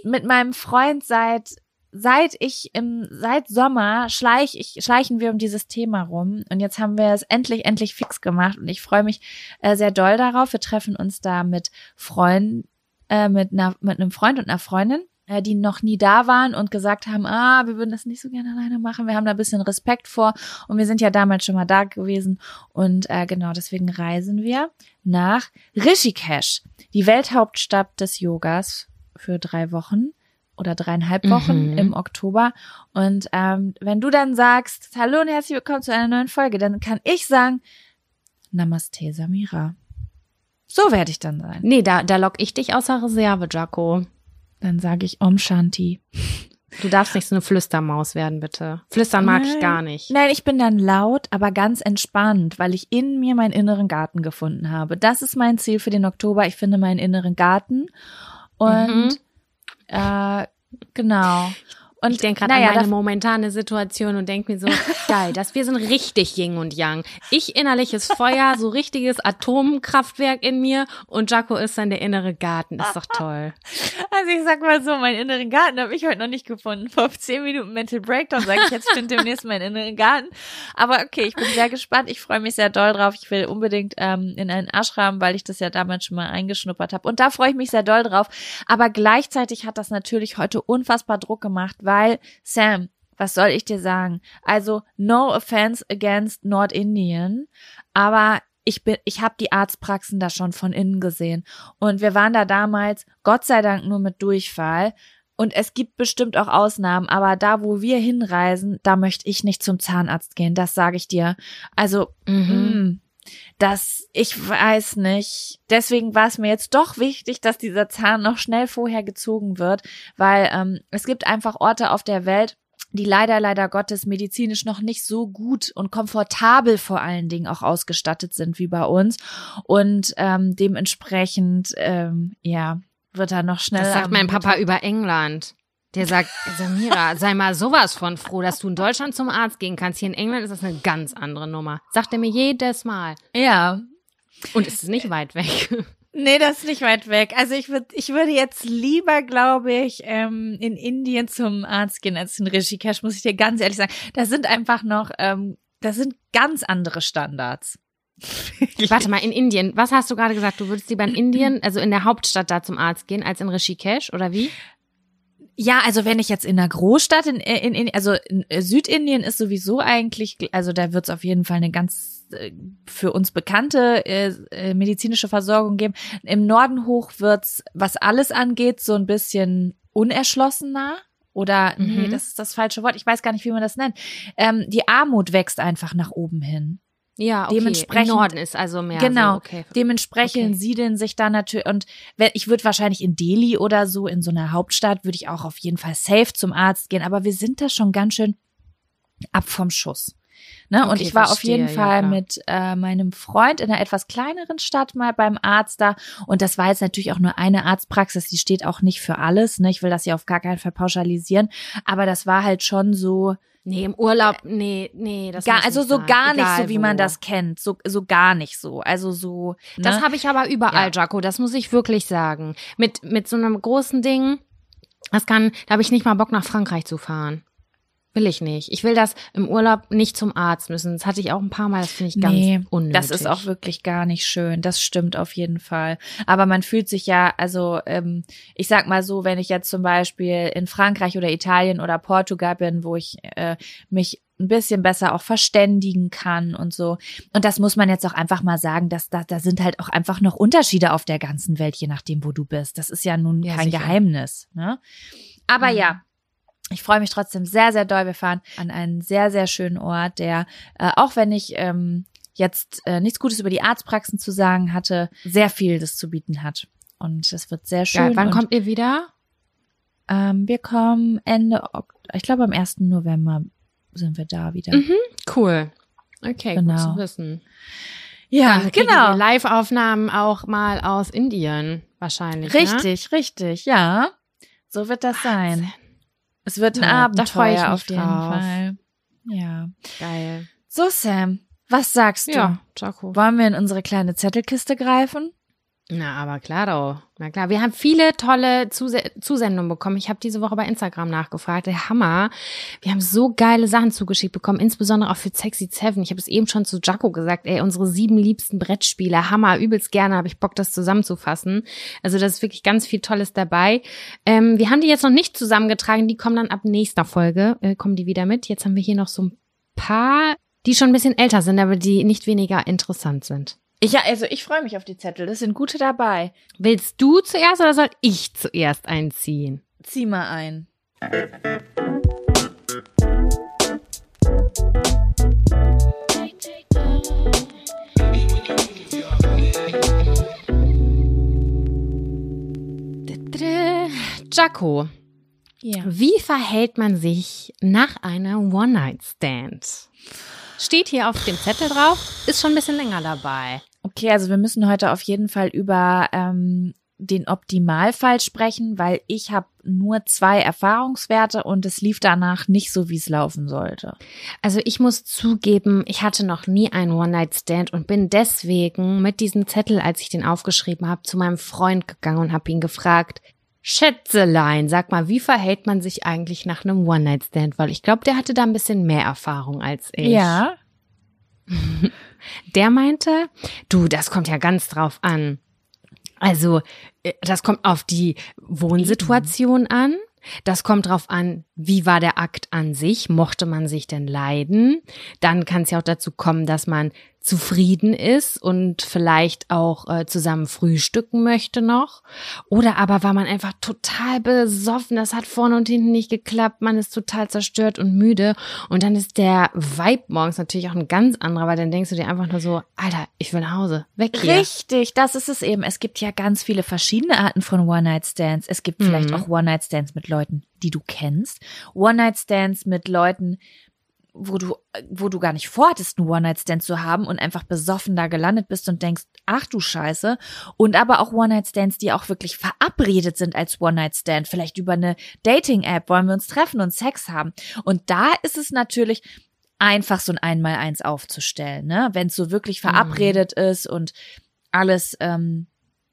Mit meinem Freund seit seit ich im seit Sommer schleich ich schleichen wir um dieses Thema rum. Und jetzt haben wir es endlich endlich fix gemacht. Und ich freue mich äh, sehr doll darauf. Wir treffen uns da mit Freunden äh, mit einer mit einem Freund und einer Freundin, äh, die noch nie da waren und gesagt haben, ah, wir würden das nicht so gerne alleine machen. Wir haben da ein bisschen Respekt vor. Und wir sind ja damals schon mal da gewesen. Und äh, genau deswegen reisen wir nach Rishikesh, die Welthauptstadt des Yogas für drei Wochen oder dreieinhalb Wochen Mhm. im Oktober. Und ähm, wenn du dann sagst, hallo und herzlich willkommen zu einer neuen Folge, dann kann ich sagen, Namaste Samira. So werde ich dann sein. Nee, da, da lock ich dich außer Reserve, Jaco. Dann sage ich Om Shanti. Du darfst nicht so eine Flüstermaus werden, bitte. Flüstern mag ich Nein. gar nicht. Nein, ich bin dann laut, aber ganz entspannt, weil ich in mir meinen inneren Garten gefunden habe. Das ist mein Ziel für den Oktober. Ich finde meinen inneren Garten. Und Mhm. Äh, genau. Und ich denke gerade naja, an meine momentane Situation und denke mir so, geil, dass wir sind richtig Yin und Yang. Ich innerliches Feuer, so richtiges Atomkraftwerk in mir und Jaco ist dann der innere Garten. Ist doch toll. Also ich sag mal so, meinen inneren Garten habe ich heute noch nicht gefunden. Vor zehn Minuten Mental Breakdown sage ich jetzt, ich finde demnächst meinen inneren Garten. Aber okay, ich bin sehr gespannt. Ich freue mich sehr doll drauf. Ich will unbedingt ähm, in einen Ashram, weil ich das ja damals schon mal eingeschnuppert habe. Und da freue ich mich sehr doll drauf. Aber gleichzeitig hat das natürlich heute unfassbar Druck gemacht, weil Sam, was soll ich dir sagen? Also no offense against Nordindien, aber ich bin, ich habe die Arztpraxen da schon von innen gesehen und wir waren da damals, Gott sei Dank, nur mit Durchfall. Und es gibt bestimmt auch Ausnahmen, aber da, wo wir hinreisen, da möchte ich nicht zum Zahnarzt gehen, das sage ich dir. Also, Mhm. Mm, das, ich weiß nicht. Deswegen war es mir jetzt doch wichtig, dass dieser Zahn noch schnell vorher gezogen wird, weil ähm, es gibt einfach Orte auf der Welt, die leider, leider Gottes medizinisch noch nicht so gut und komfortabel vor allen Dingen auch ausgestattet sind wie bei uns. Und ähm, dementsprechend, ähm, ja, wird er noch schneller. Das sagt mein Papa über England. Der sagt, Samira, sei mal sowas von froh, dass du in Deutschland zum Arzt gehen kannst. Hier in England ist das eine ganz andere Nummer. Sagt er mir jedes Mal. Ja. Und es ist nicht weit weg. Nee, das ist nicht weit weg. Also ich würde, ich würde jetzt lieber, glaube ich, ähm, in Indien zum Arzt gehen als in Rishikesh, muss ich dir ganz ehrlich sagen. Da sind einfach noch, ähm, das sind ganz andere Standards. Warte mal, in Indien, was hast du gerade gesagt? Du würdest lieber in Indien, also in der Hauptstadt da zum Arzt gehen, als in Rishikesh, oder wie? Ja, also wenn ich jetzt in einer Großstadt in, in, in also in Südindien ist sowieso eigentlich, also da wird es auf jeden Fall eine ganz äh, für uns bekannte äh, äh, medizinische Versorgung geben. Im Norden hoch wird's, was alles angeht, so ein bisschen unerschlossener. Oder nee, Mhm. das ist das falsche Wort. Ich weiß gar nicht, wie man das nennt. Ähm, die Armut wächst einfach nach oben hin. Ja, okay. Dementsprechend- Im Norden ist also mehr Genau. so, okay. Dementsprechend Okay. siedeln sich da natürlich und ich würde wahrscheinlich in Delhi oder so in so einer Hauptstadt würde ich auch auf jeden Fall safe zum Arzt gehen, aber wir sind da schon ganz schön ab vom Schuss. Ne? und Okay, ich war auf jeden ja, Fall klar. mit äh, meinem Freund in einer etwas kleineren Stadt mal beim Arzt da und das war jetzt natürlich auch nur eine Arztpraxis, die steht auch nicht für alles, ne? Ich will das ja auf gar keinen Fall pauschalisieren, aber das war halt schon so Nee, im Urlaub, nee, nee, das gar, also so sein. gar nicht Egal so wie man wo. das kennt, so so gar nicht so, also so ne? Das habe ich aber überall, Ja. Jaco, das muss ich wirklich sagen. Mit, mit so einem großen Ding, das kann, da habe ich nicht mal Bock nach Frankreich zu fahren. Will ich nicht. Ich will das im Urlaub nicht zum Arzt müssen. Das hatte ich auch ein paar Mal, das finde ich ganz nee, unnötig. Das ist auch wirklich gar nicht schön. Das stimmt auf jeden Fall. Aber man fühlt sich ja, also ähm, ich sag mal so, wenn ich jetzt zum Beispiel in Frankreich oder Italien oder Portugal bin, wo ich äh, mich ein bisschen besser auch verständigen kann und so. Und das muss man jetzt auch einfach mal sagen, dass da, da sind halt auch einfach noch Unterschiede auf der ganzen Welt, je nachdem, wo du bist. Das ist ja nun Ja, kein sicher. Geheimnis. Ne? Aber Mhm. ja, ich freue mich trotzdem sehr, sehr doll. Wir fahren an einen sehr, sehr schönen Ort, der, äh, auch wenn ich ähm, jetzt äh, nichts Gutes über die Arztpraxen zu sagen hatte, sehr viel das zu bieten hat. Und es wird sehr schön. ja, wann kommt ihr wieder? ähm, wir kommen Ende, ich glaube am 1. November sind wir da wieder. Mhm. Cool. Okay, Genau. gut zu wissen. Ja, kriegen genau. Live-Aufnahmen auch mal aus Indien wahrscheinlich. Ne? Richtig, richtig, ja. So wird das sein. Es wird ein Toll, da Abenteuer freu ich mich auf jeden drauf. Fall. Ja. Geil. So, Sam, was sagst du? Ja, Jaco. Wollen wir in unsere kleine Zettelkiste greifen? Na, aber klar doch. Na klar, wir haben viele tolle Zuse Zusendungen bekommen. Ich habe diese Woche bei Instagram nachgefragt. Der Hammer. Wir haben so geile Sachen zugeschickt bekommen, insbesondere auch für Sexy Seven. Ich habe es eben schon zu Jaco gesagt. Ey, unsere sieben liebsten Brettspiele. Hammer, übelst gerne. Habe ich Bock, das zusammenzufassen. Also da ist wirklich ganz viel Tolles dabei. Ähm, wir haben die jetzt noch nicht zusammengetragen. Die kommen dann ab nächster Folge. Äh, kommen die wieder mit. Jetzt haben wir hier noch so ein paar, die schon ein bisschen älter sind, aber die nicht weniger interessant sind. Ich, ja, also ich freue mich auf die Zettel. Es sind gute dabei. Willst du zuerst oder soll ich zuerst einziehen? Zieh mal ein. Jaco, Ja. wie verhält man sich nach einem One-Night-Stand? Steht hier auf dem Zettel drauf, ist schon ein bisschen länger dabei. Okay, also wir müssen heute auf jeden Fall über ähm, den Optimalfall sprechen, weil ich habe nur zwei Erfahrungswerte und es lief danach nicht so, wie es laufen sollte. Also ich muss zugeben, ich hatte noch nie einen One-Night-Stand und bin deswegen mit diesem Zettel, als ich den aufgeschrieben habe, zu meinem Freund gegangen und habe ihn gefragt, Schätzelein, sag mal, wie verhält man sich eigentlich nach einem One-Night-Stand? Weil ich glaube, der hatte da ein bisschen mehr Erfahrung als ich. Ja. Der meinte, du, das kommt ja ganz drauf an. Also, äh, das kommt auf die Wohnsituation an. Das kommt drauf an, wie war der Akt an sich? Mochte man sich denn leiden? Dann kann es ja auch dazu kommen, dass man zufrieden ist und vielleicht auch äh, zusammen frühstücken möchte noch. Oder aber war man einfach total besoffen, das hat vorne und hinten nicht geklappt, man ist total zerstört und müde. Und dann ist der Vibe morgens natürlich auch ein ganz anderer, weil dann denkst du dir einfach nur so, Alter, ich will nach Hause, weg hier. Richtig, das ist es eben. Es gibt ja ganz viele verschiedene Arten von One-Night-Stands. Es gibt vielleicht Mhm. auch One-Night-Stands mit Leuten, die du kennst. One-Night-Stands mit Leuten, wo du, wo du gar nicht vorhattest, einen One-Night-Stand zu haben und einfach besoffen da gelandet bist und denkst, ach du Scheiße. Und aber auch One-Night-Stands, die auch wirklich verabredet sind als One-Night-Stand. Vielleicht über eine Dating-App wollen wir uns treffen und Sex haben. Und da ist es natürlich einfach so ein Einmal-Eins aufzustellen, ne? Wenn es so wirklich verabredet ist und alles, ähm,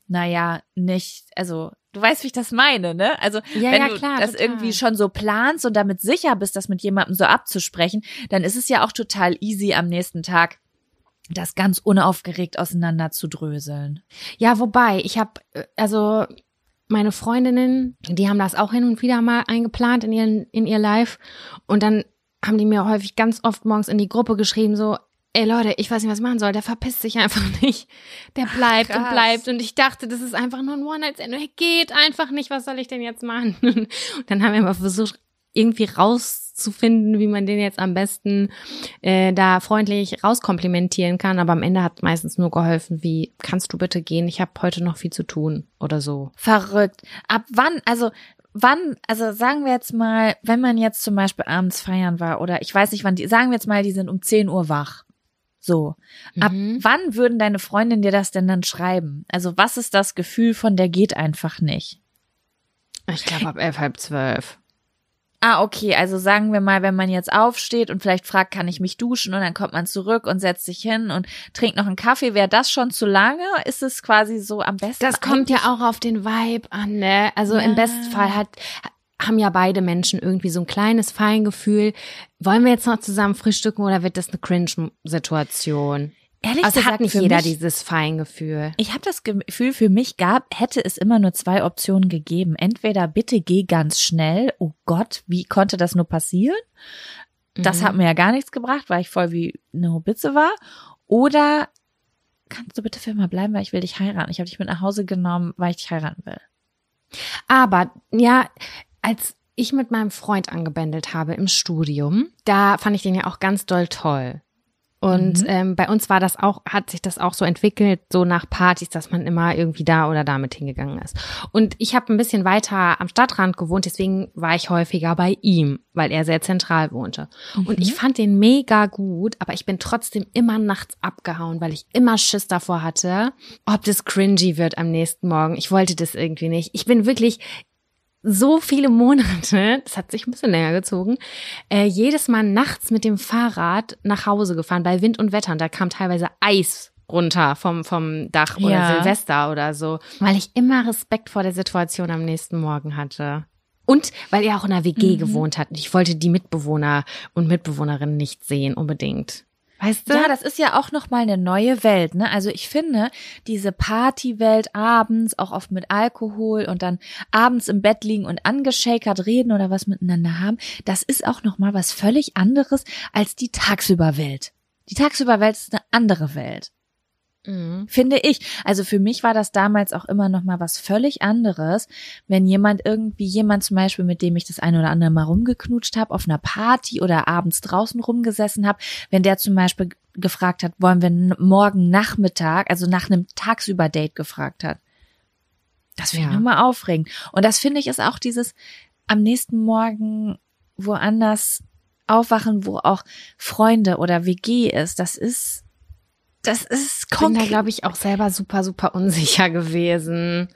naja, nicht, also du weißt, wie ich das meine, ne? Also Ja, wenn ja, du klar, das total. irgendwie schon so planst und damit sicher bist, das mit jemandem so abzusprechen, dann ist es ja auch total easy am nächsten Tag das ganz unaufgeregt auseinander zu dröseln. Ja, wobei, ich habe, also meine Freundinnen, die haben das auch hin und wieder mal eingeplant in, ihren, in ihr Live. Und dann haben die mir häufig ganz oft morgens in die Gruppe geschrieben, so, ey Leute, ich weiß nicht, was ich machen soll, der verpisst sich einfach nicht. Der bleibt und krass. bleibt. Und ich dachte, das ist einfach nur ein One-Night-Stand. Er geht einfach nicht, was soll ich denn jetzt machen? Und dann haben wir mal versucht, irgendwie rauszufinden, wie man den jetzt am besten äh, da freundlich rauskomplimentieren kann. Aber am Ende hat meistens nur geholfen, wie kannst du bitte gehen? Ich habe heute noch viel zu tun oder so. Verrückt. Ab wann, also wann, also sagen wir jetzt mal, wenn man jetzt zum Beispiel abends feiern war oder ich weiß nicht wann, die, sagen wir jetzt mal, die sind um 10 Uhr wach. So. Ab Mhm. wann würden deine Freundin dir das denn dann schreiben? Also was ist das Gefühl von der geht einfach nicht? Ich glaube ab elf, halb zwölf. Ah, okay, also sagen wir mal, wenn man jetzt aufsteht und vielleicht fragt, kann ich mich duschen und dann kommt man zurück und setzt sich hin und trinkt noch einen Kaffee, wäre das schon zu lange? Ist es quasi so am besten? Das kommt ja auch auf den Vibe an, ne? Also Ja. im Bestfall hat haben ja beide Menschen irgendwie so ein kleines Feingefühl. Wollen wir jetzt noch zusammen frühstücken oder wird das eine Cringe-Situation? Ehrlich Also gesagt, hat nicht jeder mich, dieses Feingefühl. Ich habe das Gefühl, für mich gab, hätte es immer nur zwei Optionen gegeben. Entweder bitte geh ganz schnell. Oh Gott, wie konnte das nur passieren? Das Mhm. hat mir ja gar nichts gebracht, weil ich voll wie eine Hobitze war. Oder kannst du bitte für immer bleiben, weil ich will dich heiraten. Ich habe dich mit nach Hause genommen, weil ich dich heiraten will. Aber ja, als ich mit meinem Freund angebändelt habe im Studium, da fand ich den ja auch ganz doll toll. Und Mhm. ähm, bei uns war das auch, hat sich das auch so entwickelt, so nach Partys, dass man immer irgendwie da oder damit hingegangen ist. Und ich habe ein bisschen weiter am Stadtrand gewohnt, deswegen war ich häufiger bei ihm, weil er sehr zentral wohnte. Und ich fand den mega gut, aber ich bin trotzdem immer nachts abgehauen, weil ich immer Schiss davor hatte, ob das cringy wird am nächsten Morgen. Ich wollte das irgendwie nicht. Ich bin wirklich so viele Monate, das hat sich ein bisschen länger gezogen, äh, jedes Mal nachts mit dem Fahrrad nach Hause gefahren bei Wind und Wetter und da kam teilweise Eis runter vom, vom Dach oder Ja. Silvester oder so, weil ich immer Respekt vor der Situation am nächsten Morgen hatte. Und weil er auch in einer WG gewohnt hat. Ich wollte die Mitbewohner und Mitbewohnerinnen nicht sehen, unbedingt. Weißt du? Ja, das ist ja auch noch mal eine neue Welt, ne? Also ich finde, diese Partywelt abends, auch oft mit Alkohol und dann abends im Bett liegen und angeschakert reden oder was miteinander haben, das ist auch noch mal was völlig anderes als die Tagsüberwelt. Die Tagsüberwelt ist eine andere Welt. Mhm. Finde ich. Also für mich war das damals auch immer noch mal was völlig anderes, wenn jemand irgendwie jemand zum Beispiel, mit dem ich das eine oder andere mal rumgeknutscht habe, auf einer Party oder abends draußen rumgesessen habe, wenn der zum Beispiel gefragt hat, wollen wir morgen Nachmittag, also nach einem Tagsüber-Date gefragt hat. Das finde ich Ja. nochmal aufregend. Und das finde ich ist auch dieses am nächsten Morgen woanders aufwachen, wo auch Freunde oder WG ist. Das ist, das ist Ich bin da, glaube ich, auch selber super, super unsicher gewesen.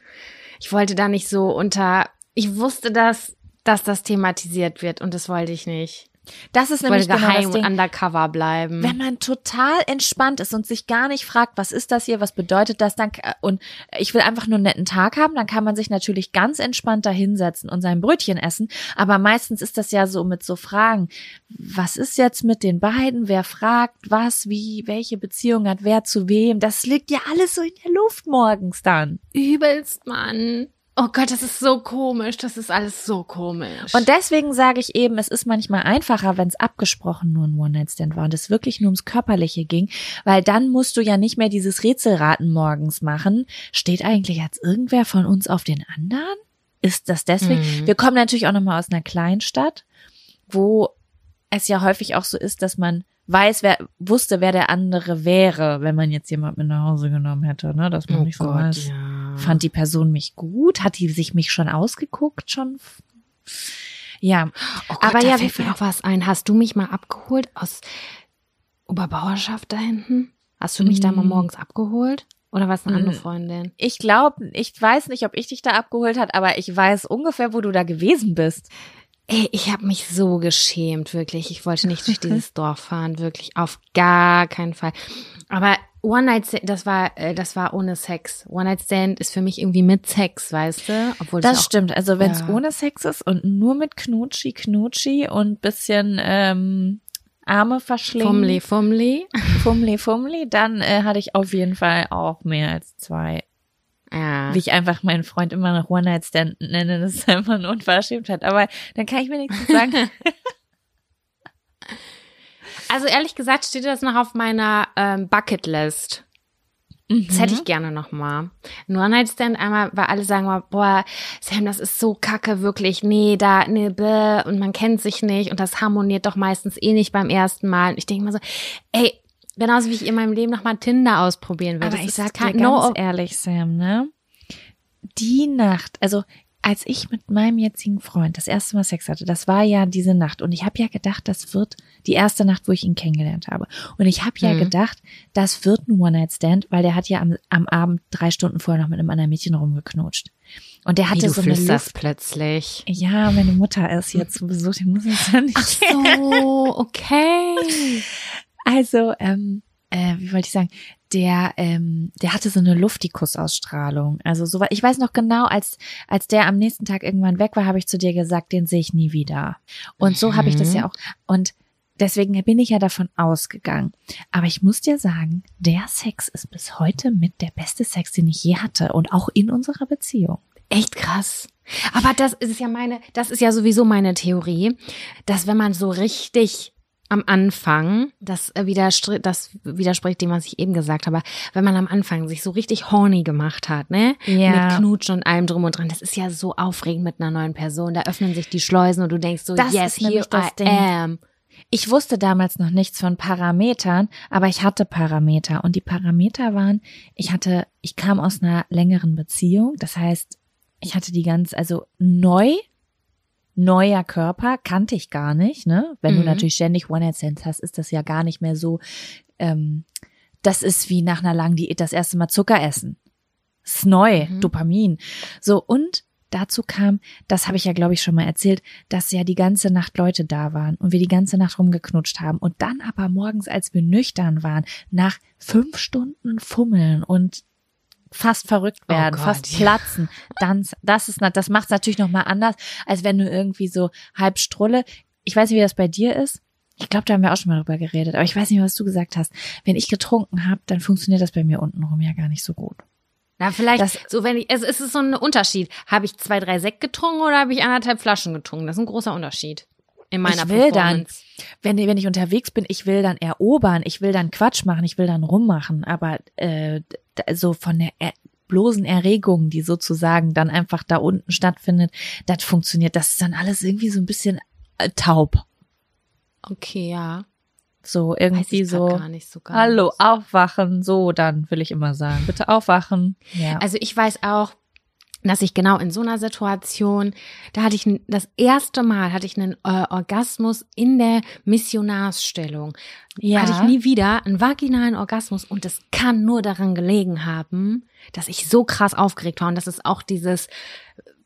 Ich wollte da nicht so unter, ich wusste, dass, dass das thematisiert wird und das wollte ich nicht. Das ist nämlich genau geheim das und undercover bleiben. Wenn man total entspannt ist und sich gar nicht fragt, was ist das hier, was bedeutet das, dann und ich will einfach nur einen netten Tag haben, dann kann man sich natürlich ganz entspannt da hinsetzen und sein Brötchen essen. Aber meistens ist das ja so mit so Fragen, was ist jetzt mit den beiden, wer fragt, was, wie, welche Beziehung hat wer zu wem. Das liegt ja alles so in der Luft morgens dann. Übelst, Mann. Oh Gott, das ist so komisch. Das ist alles so komisch. Und deswegen sage ich eben, es ist manchmal einfacher, wenn es abgesprochen nur ein One-Night-Stand war und es wirklich nur ums Körperliche ging, weil dann musst du ja nicht mehr dieses Rätselraten morgens machen. Steht eigentlich jetzt irgendwer von uns auf den anderen? Ist das deswegen? Mhm. Wir kommen natürlich auch nochmal aus einer Kleinstadt, wo es ja häufig auch so ist, dass man weiß, wer wusste, wer der andere wäre, wenn man jetzt jemand mit nach Hause genommen hätte, ne? Dass man oh nicht so Gott, weiß. ja. Fand die Person mich gut? Hat die sich mich schon ausgeguckt? Schon? Ja, Oh Gott, Aber da ja, fällt wir- mir auch was ein. Hast du mich mal abgeholt aus Oberbauerschaft da hinten? Hast du mich da mal Mm. morgens abgeholt? Oder was eine andere Mm. Freundin? ich glaube, ich weiß nicht, ob ich dich da abgeholt hat, aber ich weiß ungefähr, wo du da gewesen bist. Ey, ich habe mich so geschämt, wirklich. Ich wollte nicht durch dieses Dorf fahren, wirklich auf gar keinen Fall. Aber One Night Stand, das war, äh, das war ohne Sex. One Night Stand ist für mich irgendwie mit Sex, weißt du? Obwohl Das auch, stimmt. Also wenn es Ja. ohne Sex ist und nur mit Knutschi, Knutschi und bisschen ähm, Arme verschlingen, Fummli, Fummli. Fummli, Fummli, dann äh, hatte ich auf jeden Fall auch mehr als zwei. Ja. Wie ich einfach meinen Freund immer noch One-Night-Stand nenne, das ist einfach eine Unverschämtheit. Aber dann kann ich mir nichts zu sagen. Also ehrlich gesagt steht das noch auf meiner ähm, Bucketlist. Das hätte ich gerne noch mal. Ein One-Night-Stand einmal, weil alle sagen mal, boah, Sam, das ist so kacke, wirklich. Nee, da, nee, bäh, und man kennt sich nicht und das harmoniert doch meistens eh nicht beim ersten Mal. Und ich denke mal so, ey, genauso wie ich in meinem Leben noch mal Tinder ausprobieren will. Aber Das ich sag dir ganz no, ehrlich, Sam, ne? Die Nacht, also als ich mit meinem jetzigen Freund das erste Mal Sex hatte, das war ja diese Nacht. Und ich habe ja gedacht, das wird die erste Nacht, wo ich ihn kennengelernt habe. Und ich habe ja Mhm. gedacht, das wird ein One-Night-Stand, weil der hat ja am, am Abend drei Stunden vorher noch mit einem anderen Mädchen rumgeknutscht. Und der wie hatte du so eine Luft. plötzlich. Ja, meine Mutter ist hier zu Besuch, die muss es ja nicht. Ach so, okay. Also, ähm, äh, wie wollte ich sagen, der, ähm, der hatte so eine Luftikuss-Ausstrahlung. Also so, ich weiß noch genau, als als der am nächsten Tag irgendwann weg war, habe ich zu dir gesagt, den sehe ich nie wieder. Und so habe ich das Mhm. ja auch. Und deswegen bin ich ja davon ausgegangen. Aber ich muss dir sagen, der Sex ist bis heute mit der beste Sex, den ich je hatte und auch in unserer Beziehung. Echt krass. Aber das ist ja meine, das ist ja sowieso meine Theorie, dass wenn man so richtig am Anfang, das, äh, widerstr das widerspricht dem, was ich eben gesagt habe, wenn man am Anfang sich so richtig horny gemacht hat, ne? Ja. Mit Knutschen und allem drum und dran. Das ist ja so aufregend mit einer neuen Person. Da öffnen sich die Schleusen und du denkst so, Das yes, here das I Ding. am. Ich wusste damals noch nichts von Parametern, aber ich hatte Parameter und die Parameter waren, ich hatte, ich kam aus einer längeren Beziehung, das heißt, ich hatte die ganz, also neu, neuer Körper, kannte ich gar nicht, ne? Wenn du Mhm. natürlich ständig One-Night-Stands hast, ist das ja gar nicht mehr so, ähm, das ist wie nach einer langen Diät das erste Mal Zucker essen. Ist neu, Mhm. Dopamin. So, und dazu kam, das habe ich ja, glaube ich, schon mal erzählt, dass ja die ganze Nacht Leute da waren und wir die ganze Nacht rumgeknutscht haben. Und dann aber morgens, als wir nüchtern waren, nach fünf Stunden Fummeln und fast verrückt Oh werden, Gott, fast platzen, dann, das ist, das macht es natürlich nochmal anders, als wenn du irgendwie so halb strulle. Ich weiß nicht, wie das bei dir ist. Ich glaube, da haben wir auch schon mal drüber geredet, aber ich weiß nicht, was du gesagt hast. Wenn ich getrunken habe, dann funktioniert das bei mir untenrum ja gar nicht so gut. Na, vielleicht, Das- so wenn ich, es, es ist so ein Unterschied. Habe ich zwei, drei Sekt getrunken oder habe ich anderthalb Flaschen getrunken? Das ist ein großer Unterschied. In meiner ich will dann, wenn, wenn ich unterwegs bin, ich will dann erobern, ich will dann Quatsch machen, ich will dann rummachen, aber äh, d- so von der er bloßen Erregung, die sozusagen dann einfach da unten stattfindet, das funktioniert. Das ist dann alles irgendwie so ein bisschen äh, taub. Okay, ja. So irgendwie so. gar nicht so ganz. Hallo, aufwachen, so dann will ich immer sagen. Bitte aufwachen. Ja. Also ich weiß auch, dass ich genau in so einer Situation, da hatte ich das erste Mal hatte ich einen äh, Orgasmus in der Missionarsstellung. Ja. Hatte ich nie wieder einen vaginalen Orgasmus und es kann nur daran gelegen haben, dass ich so krass aufgeregt war und das ist auch dieses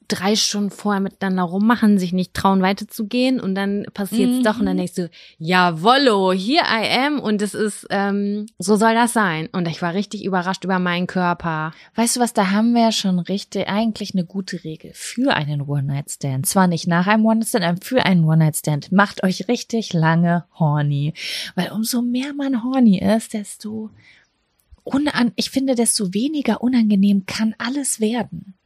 drei Stunden vorher miteinander rummachen, sich nicht trauen weiterzugehen und dann passiert's doch und dann denkst du, jawollo, here I am und es ist, ähm, so soll das sein. Und ich war richtig überrascht über meinen Körper. Weißt du was, da haben wir ja schon richtig, eigentlich eine gute Regel für einen One-Night-Stand. Zwar nicht nach einem One-Night-Stand, aber für einen One-Night-Stand. Macht euch richtig lange horny. Weil umso mehr man horny ist, desto unan, ich finde, desto weniger unangenehm kann alles werden.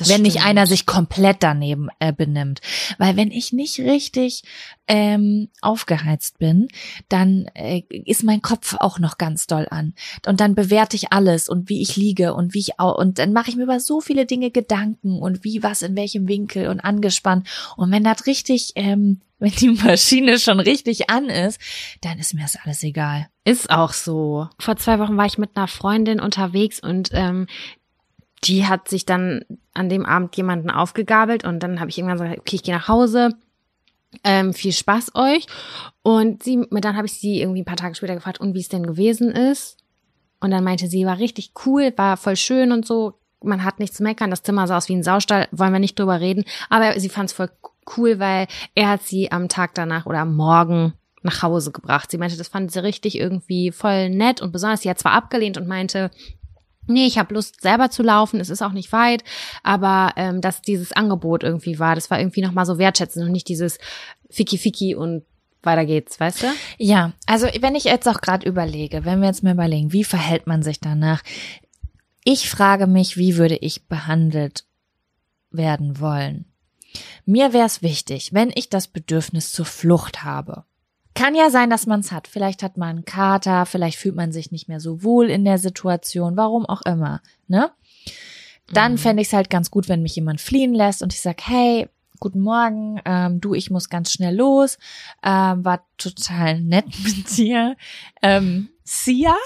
Das wenn nicht stimmt. einer sich komplett daneben äh, benimmt. Weil wenn ich nicht richtig ähm, aufgeheizt bin, dann äh, ist mein Kopf auch noch ganz doll an. Und dann bewerte ich alles und wie ich liege und wie ich au und dann mache ich mir über so viele Dinge Gedanken und wie was in welchem Winkel und angespannt. Und wenn das richtig, ähm, wenn die Maschine schon richtig an ist, dann ist mir das alles egal. Ist auch so. Vor zwei Wochen war ich mit einer Freundin unterwegs und ähm, die hat sich dann an dem Abend jemanden aufgegabelt und dann habe ich irgendwann gesagt, okay, ich gehe nach Hause. Ähm, viel Spaß euch. Und sie, dann habe ich sie irgendwie ein paar Tage später gefragt, und wie es denn gewesen ist. Und dann meinte sie, war richtig cool, war voll schön und so. Man hat nichts zu meckern. Das Zimmer sah aus wie ein Saustall, wollen wir nicht drüber reden. Aber sie fand es voll cool, weil er hat sie am Tag danach oder am Morgen nach Hause gebracht. Sie meinte, das fand sie richtig irgendwie voll nett und besonders. Sie hat zwar abgelehnt und meinte, nee, ich habe Lust selber zu laufen, es ist auch nicht weit, aber ähm, dass dieses Angebot irgendwie war, das war irgendwie nochmal so wertschätzend und nicht dieses Fiki Fiki und weiter geht's, weißt du? Ja, also wenn ich jetzt auch gerade überlege, wenn wir jetzt mal überlegen, wie verhält man sich danach? Ich frage mich, wie würde ich behandelt werden wollen? Mir wäre es wichtig, wenn ich das Bedürfnis zur Flucht habe. Kann ja sein, dass man es hat. Vielleicht hat man einen Kater, vielleicht fühlt man sich nicht mehr so wohl in der Situation, warum auch immer, ne? Dann fände ich es halt ganz gut, wenn mich jemand fliehen lässt und ich sag, hey, guten Morgen, ähm, du, ich muss ganz schnell los, ähm, war total nett mit dir. Ähm, see ya.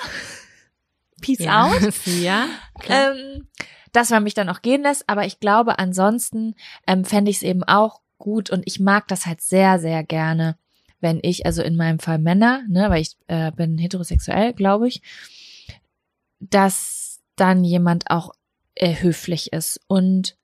Peace out. ja. klar. Ähm, dass man mich dann auch gehen lässt, aber ich glaube, ansonsten ähm, fände ich es eben auch gut und ich mag das halt sehr, sehr gerne, wenn ich, also in meinem Fall Männer, ne, weil ich äh, bin heterosexuell, glaube ich, dass dann jemand auch äh, höflich ist. Und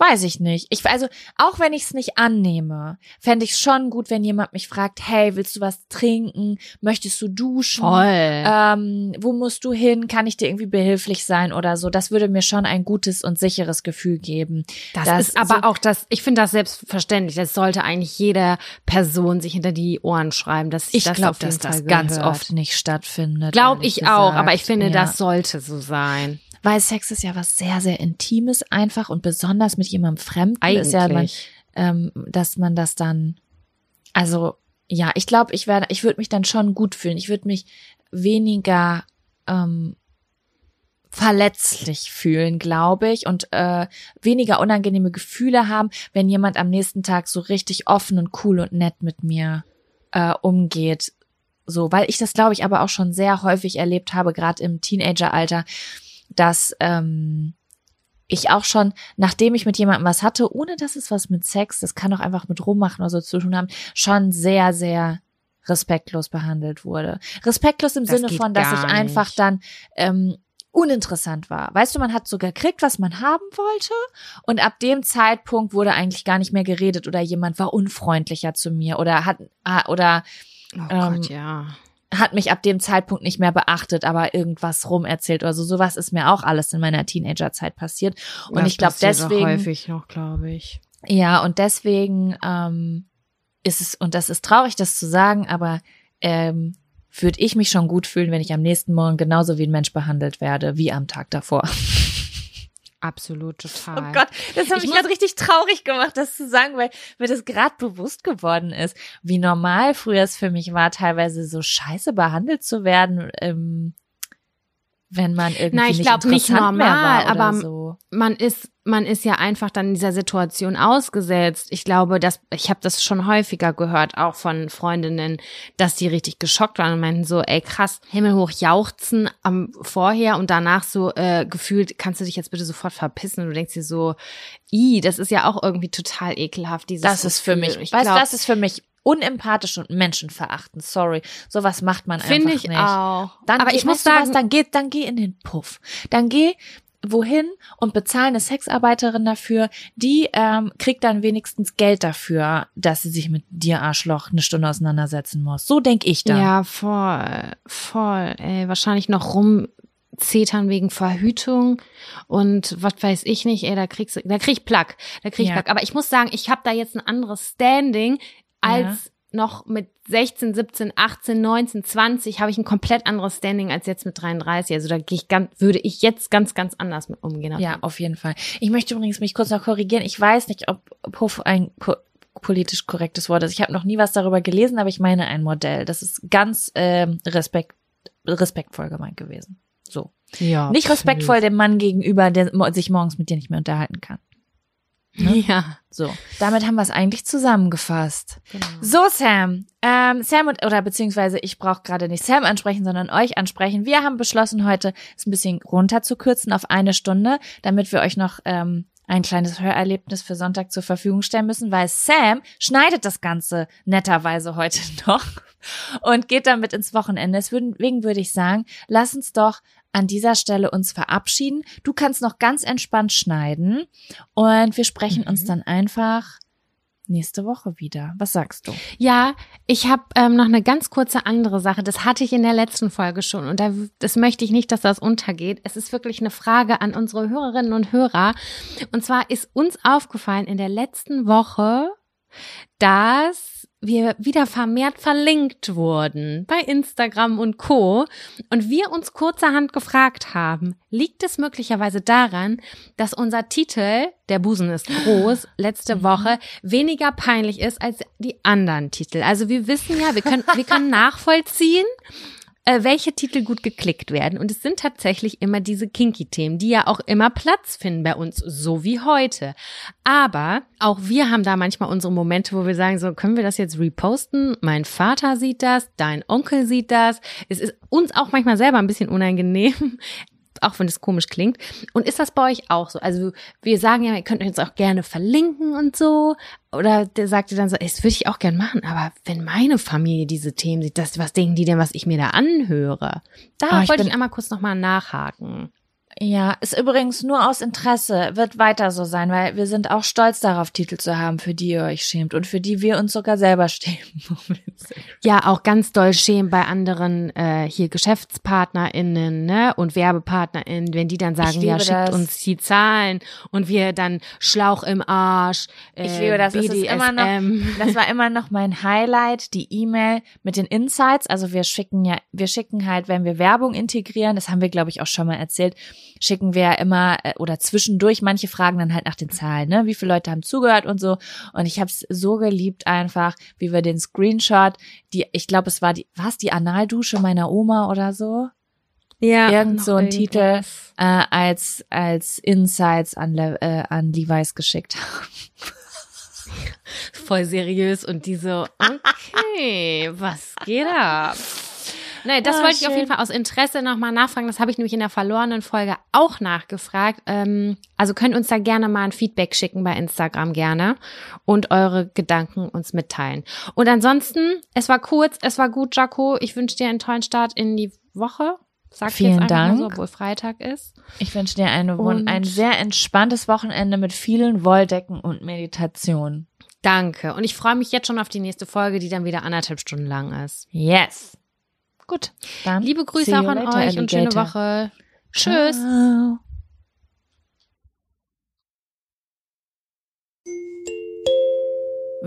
weiß ich nicht. Ich also auch wenn ich es nicht annehme, fände ich schon gut, wenn jemand mich fragt, hey, willst du was trinken? Möchtest du duschen? Voll. ähm, wo musst du hin? Kann ich dir irgendwie behilflich sein oder so? Das würde mir schon ein gutes und sicheres Gefühl geben. Das, das ist aber so- auch das, ich finde das selbstverständlich. Das sollte eigentlich jeder Person sich hinter die Ohren schreiben, dass Ich das glaube, dass das Fall ganz gehört. oft nicht stattfindet. Glaube ich auch, gesagt. aber ich finde, ja. das sollte so sein. Weil Sex ist ja was sehr, sehr Intimes einfach und besonders mit jemandem Fremden ist ja man, Eigentlich. ähm, dass man das dann, also ja, ich glaube, ich werde, ich würde mich dann schon gut fühlen. Ich würde mich weniger ähm, verletzlich fühlen, glaube ich, und äh, weniger unangenehme Gefühle haben, wenn jemand am nächsten Tag so richtig offen und cool und nett mit mir äh, umgeht. So, weil ich das, glaube ich, aber auch schon sehr häufig erlebt habe, gerade im Teenageralter, dass ähm, ich auch schon, nachdem ich mit jemandem was hatte, ohne dass es was mit Sex, das kann auch einfach mit rummachen oder so zu tun haben, schon sehr, sehr respektlos behandelt wurde. Respektlos im Das Sinne von, dass ich einfach nicht. dann ähm, uninteressant war. Weißt du, man hat sogar gekriegt, was man haben wollte und ab dem Zeitpunkt wurde eigentlich gar nicht mehr geredet oder jemand war unfreundlicher zu mir oder hat ah, oder Oh ähm, Gott, ja. Hat mich ab dem Zeitpunkt nicht mehr beachtet, aber irgendwas rumerzählt oder so. Sowas ist mir auch alles in meiner Teenagerzeit passiert. Und Das ich glaube deswegen, häufig noch, glaube ich. ja, und deswegen ähm, ist es, und das ist traurig, das zu sagen, aber ähm, würde ich mich schon gut fühlen, wenn ich am nächsten Morgen genauso wie ein Mensch behandelt werde, wie am Tag davor. Absolut, total. Oh Gott, das hat Ich mich gerade richtig traurig gemacht, das zu sagen, weil mir das gerade bewusst geworden ist, wie normal früher es für mich war, teilweise so scheiße behandelt zu werden, ähm, wenn man irgendwie Na, ich nicht glaub, nicht normal, aber so. man ist man ist ja einfach dann in dieser Situation ausgesetzt. Ich glaube, dass ich habe das schon häufiger gehört, auch von Freundinnen, dass die richtig geschockt waren und meinten so, ey krass, himmelhoch jauchzen am vorher und danach so äh, gefühlt, kannst du dich jetzt bitte sofort verpissen? Und du denkst dir so, i, das ist ja auch irgendwie total ekelhaft. Dieses Das ist für Gefühl. mich, Ich weißt du, glaub, das ist für mich unempathisch und menschenverachtend. Sorry, sowas macht man einfach finde ich nicht. auch. Dann aber geh, ich muss du was, sagen, dann geh, dann geh in den Puff. Dann geh wohin und bezahl eine Sexarbeiterin dafür, die ähm, kriegt dann wenigstens Geld dafür, dass sie sich mit dir Arschloch eine Stunde auseinandersetzen muss. So denk ich dann. Ja, voll, voll. Ey, wahrscheinlich noch rumzetern wegen Verhütung und was weiß ich nicht, ey, da kriegst du, da krieg ich Plack, da krieg ich Ja. Plack. Aber ich muss sagen, ich habe da jetzt ein anderes Standing als noch mit 16, 17, 18, 19, 20 habe ich ein komplett anderes Standing als jetzt mit 33. Also da gehe ich ganz, würde ich jetzt ganz, ganz anders mit umgehen. Ja, auf jeden Fall. Ich möchte übrigens mich kurz noch korrigieren. Ich weiß nicht, ob Puff ein po politisch korrektes Wort ist. Ich habe noch nie was darüber gelesen, aber ich meine ein Modell. Das ist ganz ähm, respekt, respektvoll gemeint gewesen. So. ja Nicht respektvoll dem Mann gegenüber, der sich morgens mit dir nicht mehr unterhalten kann. Ne? Ja. So. Damit haben wir es eigentlich zusammengefasst. Genau. So, Sam. Ähm, Sam und, oder beziehungsweise ich brauche gerade nicht Sam ansprechen, sondern euch ansprechen. Wir haben beschlossen, heute es ein bisschen runterzukürzen auf eine Stunde, damit wir euch noch ähm, ein kleines Hörerlebnis für Sonntag zur Verfügung stellen müssen, weil Sam schneidet das Ganze netterweise heute noch und geht damit ins Wochenende. Deswegen würde ich sagen, lass uns doch an dieser Stelle uns verabschieden. Du kannst noch ganz entspannt schneiden und wir sprechen uns Mhm. dann einfach nächste Woche wieder. Was sagst du? Ja, ich habe ähm, noch eine ganz kurze andere Sache. Das hatte ich in der letzten Folge schon und da, das möchte ich nicht, dass das untergeht. Es ist wirklich eine Frage an unsere Hörerinnen und Hörer. Und zwar ist uns aufgefallen in der letzten Woche, dass wir wieder vermehrt verlinkt wurden bei Instagram und Co. Und wir uns kurzerhand gefragt haben, liegt es möglicherweise daran, dass unser Titel, der Busen ist groß, letzte Woche weniger peinlich ist als die anderen Titel. Also wir wissen ja, wir können, wir können nachvollziehen, äh, welche Titel gut geklickt werden. Und es sind tatsächlich immer diese Kinky-Themen, die ja auch immer Platz finden bei uns, so wie heute. Aber auch wir haben da manchmal unsere Momente, wo wir sagen, so können wir das jetzt reposten? Mein Vater sieht das, dein Onkel sieht das. Es ist uns auch manchmal selber ein bisschen unangenehm. Auch wenn es komisch klingt. Und ist das bei euch auch so? Also wir sagen ja, ihr könnt uns auch gerne verlinken und so. Oder der sagte dann so, ey, das würde ich auch gern machen, aber wenn meine Familie diese Themen sieht, das, was denken die denn, was ich mir da anhöre? Da Oh, ich wollte bin- ich einmal kurz nochmal nachhaken. Ja, ist übrigens nur aus Interesse, wird weiter so sein, weil wir sind auch stolz darauf, Titel zu haben, für die ihr euch schämt und für die wir uns sogar selber schämen. Ja, auch ganz doll schämen bei anderen äh, hier GeschäftspartnerInnen ne? und WerbepartnerInnen, wenn die dann sagen, ja, schickt das. uns die Zahlen und wir dann Schlauch im Arsch. Äh, Ich liebe das. Es ist immer noch, BDSM. das war immer noch mein Highlight, die E-Mail mit den Insights. Also wir schicken ja, wir schicken halt, wenn wir Werbung integrieren, das haben wir, glaube ich, auch schon mal erzählt, schicken wir immer äh, oder zwischendurch manche fragen dann halt nach den Zahlen, ne? Wie viele Leute haben zugehört und so. Und ich habe es so geliebt einfach, wie wir den Screenshot, die, ich glaube, es war die, was die Analdusche meiner Oma oder so, ja, irgend so ein Titel äh, als als Insights an, Le äh, an Levi's geschickt haben. voll seriös und die so, okay, was geht ab? Nein, das Ah, wollte ich auf schön. jeden Fall aus Interesse nochmal nachfragen. Das habe ich nämlich in der verlorenen Folge auch nachgefragt. Ähm, also könnt uns da gerne mal ein Feedback schicken bei Instagram gerne und eure Gedanken uns mitteilen. Und ansonsten, es war kurz, es war gut, Jaco. Ich wünsche dir einen tollen Start in die Woche. Sag Vielen jetzt mal so, Dank. obwohl Freitag ist. Ich wünsche dir eine, Und- ein sehr entspanntes Wochenende mit vielen Wolldecken und Meditation. Danke. Und ich freue mich jetzt schon auf die nächste Folge, die dann wieder anderthalb Stunden lang ist. Yes. Gut. Dann Liebe Grüße auch an later, euch und schöne Alligator. Woche. Tschüss. Ciao.